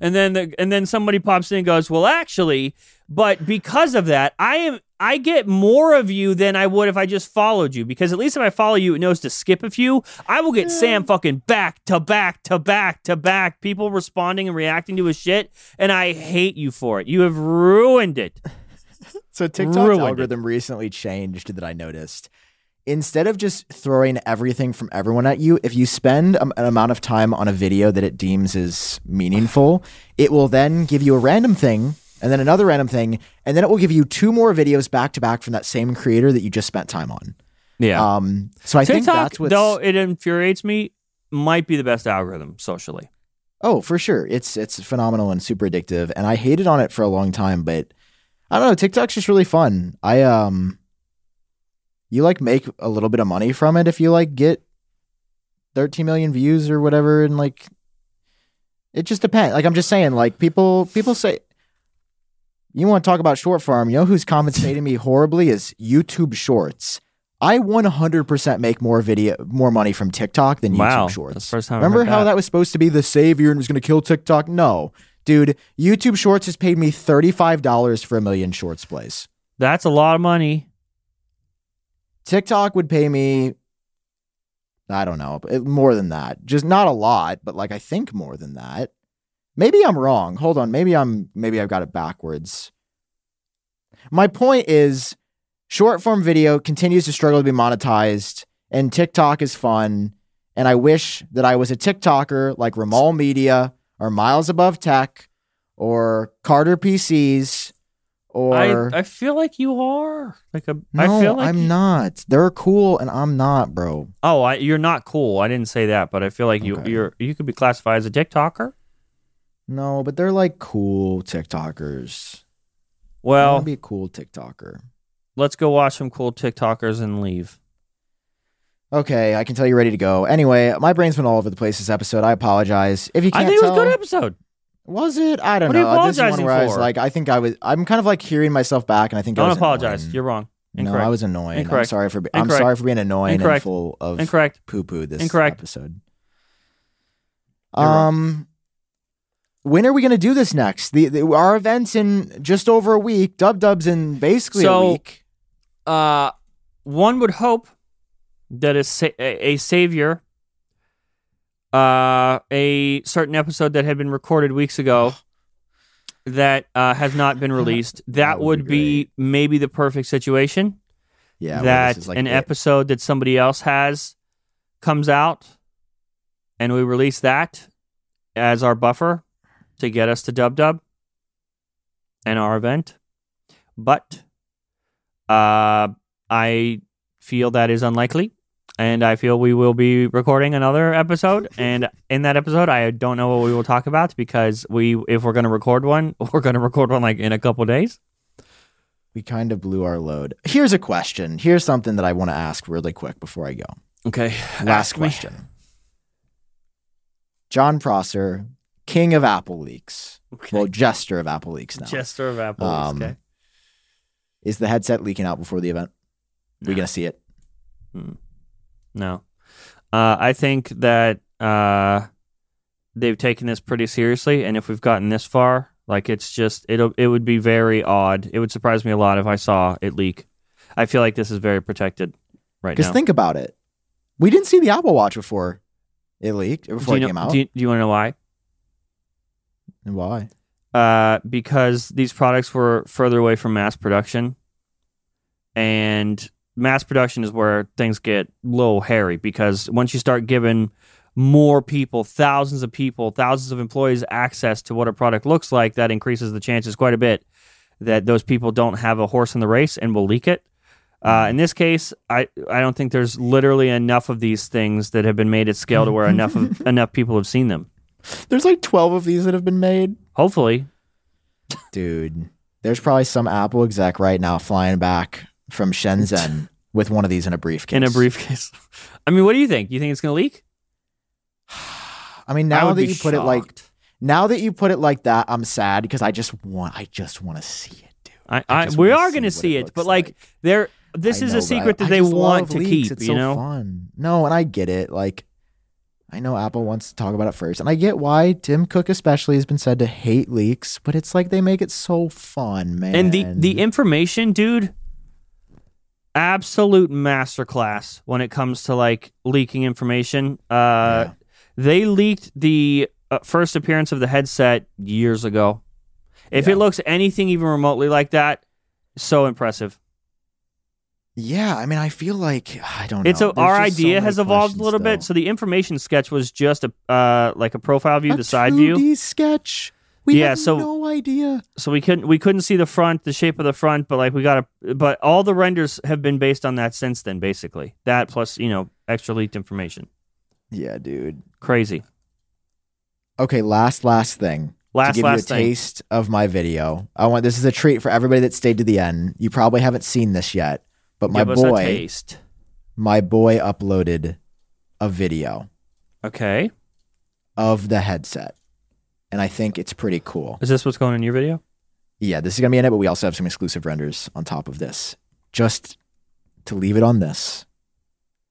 And then the, and then somebody pops in and goes, "Well, actually." But because of that, I am I get more of you than I would if I just followed you. Because at least if I follow you, it knows to skip a few. I will get Sam fucking back to back to back to back. People responding and reacting to his shit, and I hate you for it. You have ruined it. So TikTok's Ruined it. algorithm recently changed that I noticed. Instead of just throwing everything from everyone at you, if you spend a- an amount of time on a video that it deems is meaningful, it will then give you a random thing and then another random thing, and then it will give you two more videos back to back from that same creator that you just spent time on. Yeah. Um, so I think that's what's though it infuriates me, might be the best algorithm socially. Oh, for sure. It's it's phenomenal and super addictive. And I hated on it for a long time, but I don't know, TikTok's just really fun. I um you like make a little bit of money from it if you like get 13 million views or whatever and like it just depends. Like I'm just saying like people people say you want to talk about short form, you know who's compensating me horribly is YouTube Shorts. I 100% make more video more money from TikTok than YouTube wow. Shorts. That's the first time Remember how that. that was supposed to be the savior and was going to kill TikTok? No. Dude, YouTube Shorts has paid me $35 for a million shorts plays. That's a lot of money. TikTok would pay me I don't know, more than that. Just not a lot, but like I think more than that. Maybe I'm wrong. Hold on, maybe I'm maybe I've got it backwards. My point is short form video continues to struggle to be monetized and TikTok is fun and I wish that I was a TikToker like Ramal Media or Miles Above Tech or Carter PCs or I, I feel like you are like um, a, no, feel like I'm you- not. They're cool and I'm not, bro. Oh, I, you're not cool. I didn't say that, but I feel like you you're you could be classified as a TikToker. No, but they're like cool TikTokers. Well, be a cool TikToker. let's go watch some cool TikTokers and leave. Okay, I can tell you're ready to go. Anyway, my brain's been all over the place this episode. I apologize. If you can't I think it was a good episode. was it? I don't What are you know. This is one apologizing where I was for? like, I think I was. I'm kind of like hearing myself back, and I think I Don't was apologize. annoying. You're wrong. No, I was annoying. I'm Incorrect. sorry for. be- I'm Incorrect. sorry for being annoying Incorrect. and full of Incorrect. poo poo this Incorrect. episode. You're wrong. Um, when are we going to do this next? The, the our events in just over a week. Dub Dub's in basically So- a week. Uh, one would hope that a, sa- a, savior, uh, a certain episode that had been recorded weeks ago that uh, has not been released, that, That would would be be, maybe the perfect situation. Yeah, well, that is like an it. episode that somebody else has comes out and we release that as our buffer to get us to Dub Dub and our event. But uh, I feel that is unlikely. And I feel we will be recording another episode. and in that episode, I don't know what we will talk about because we, if we're going to record one, we're going to record one like in a couple days. We kind of blew our load. Here's a question. Here's something that I want to ask really quick before I go. Okay. Last Ask me. question. Jon Prosser, king of Apple leaks. Okay. Well, jester of Apple leaks now. Jester of Apple. Um, okay. Is the headset leaking out before the event? we No. gonna see it? No. Uh, I think that uh, they've taken this pretty seriously, and if we've gotten this far, like it's just it'll it would be very odd. It would surprise me a lot if I saw it leak. I feel like this is very protected right now. Because think about it. We didn't see the Apple Watch before it leaked or before you it came out. Do you, do you want to know why? And Why? Uh, because these products were further away from mass production, and mass production is where things get a little hairy. Because once you start giving more people, thousands of people, thousands of employees access to what a product looks like, that increases the chances quite a bit that those people don't have a horse in the race and will leak it. Uh, in this case, I, I don't think there's literally enough of these things that have been made at scale to where enough of, enough people have seen them. There's like 12 of these that have been made. Hopefully, Dude, there's probably some Apple exec right now flying back from Shenzhen with one of these in a briefcase. in a briefcase. I mean, what do you think? You think it's going to leak? I mean, now would that be you put it like now that you put it like that, I'm sad because I just want I just want to see it, dude. I, I I, we are going to see it it, but like, like. there, this I is know, a secret that I they just want to leaks. keep. It's you so know, fun. No, and I get it. Like, I know Apple wants to talk about it first, and I get why Tim Cook especially has been said to hate leaks, but it's like they make it so fun, man. and the the information, dude, absolute masterclass when it comes to like leaking information. Uh, Yeah. they leaked the uh, first appearance of the headset years ago. If Yeah. it looks anything even remotely like that, so impressive. Yeah, I mean, I feel like I don't know. It's a, There's our just so idea has evolved a little bit. So the information sketch was just a uh, like a profile view, a the side view. 2D sketch. We Yeah, have so- no idea. So we couldn't we couldn't see the front, the shape of the front, but like we got a but all the renders have been based on that since then, basically. That plus you know extra leaked information. Yeah, dude. Crazy. Okay, last last thing. Last to give last you a thing. taste of my video. I want this is a treat for everybody that stayed to the end. You probably haven't seen this yet, but my Give boy, my boy uploaded a video Okay. of the headset. And I think it's pretty cool. Is this what's going in your video? Yeah, this is going to be in it, but we also have some exclusive renders on top of this. Just to leave it on this,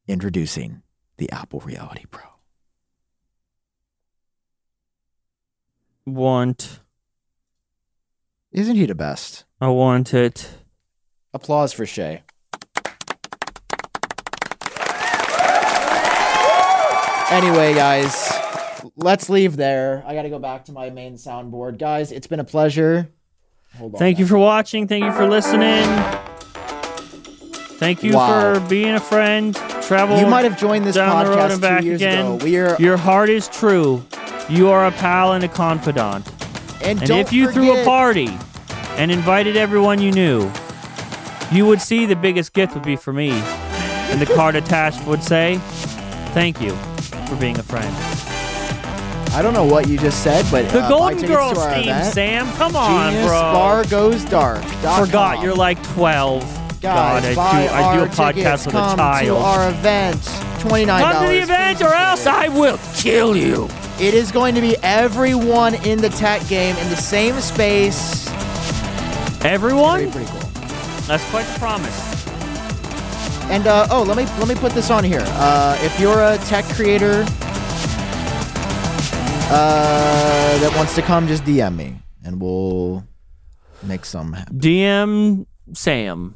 introducing the Apple Reality Pro. Want Isn't he the best? I want it. Applause for Shay. Anyway, guys, let's leave there. I got to go back to my main soundboard. Guys, it's been a pleasure. Hold on. Thank you for watching. Thank you for listening. Thank you Wow. for being a friend. Travel. You might have joined this podcast and back two years again. ago. We are, Your heart is true. You are a pal and a confidant. and, And if you threw a party and invited everyone you knew, you would see the biggest gift would be for me. And the card attached would say, Thank you for being a friend. I don't know what you just said, but The uh, Golden Girls to our theme, event. Sam. Come on, Genius bro. Bar goes dark. Forgot you're like 12. Guys, God, I do, I do a our podcast with Come a child. to our event. Twenty nine. Come to the event or else I will kill you. It is going to be everyone in the tech game in the same space. Pretty, Everyone? pretty cool. That's quite the promise. And uh, oh, let me let me put this on here. Uh, if you're a tech creator uh, that wants to come, just DM me, and we'll make some happen. DM Sam.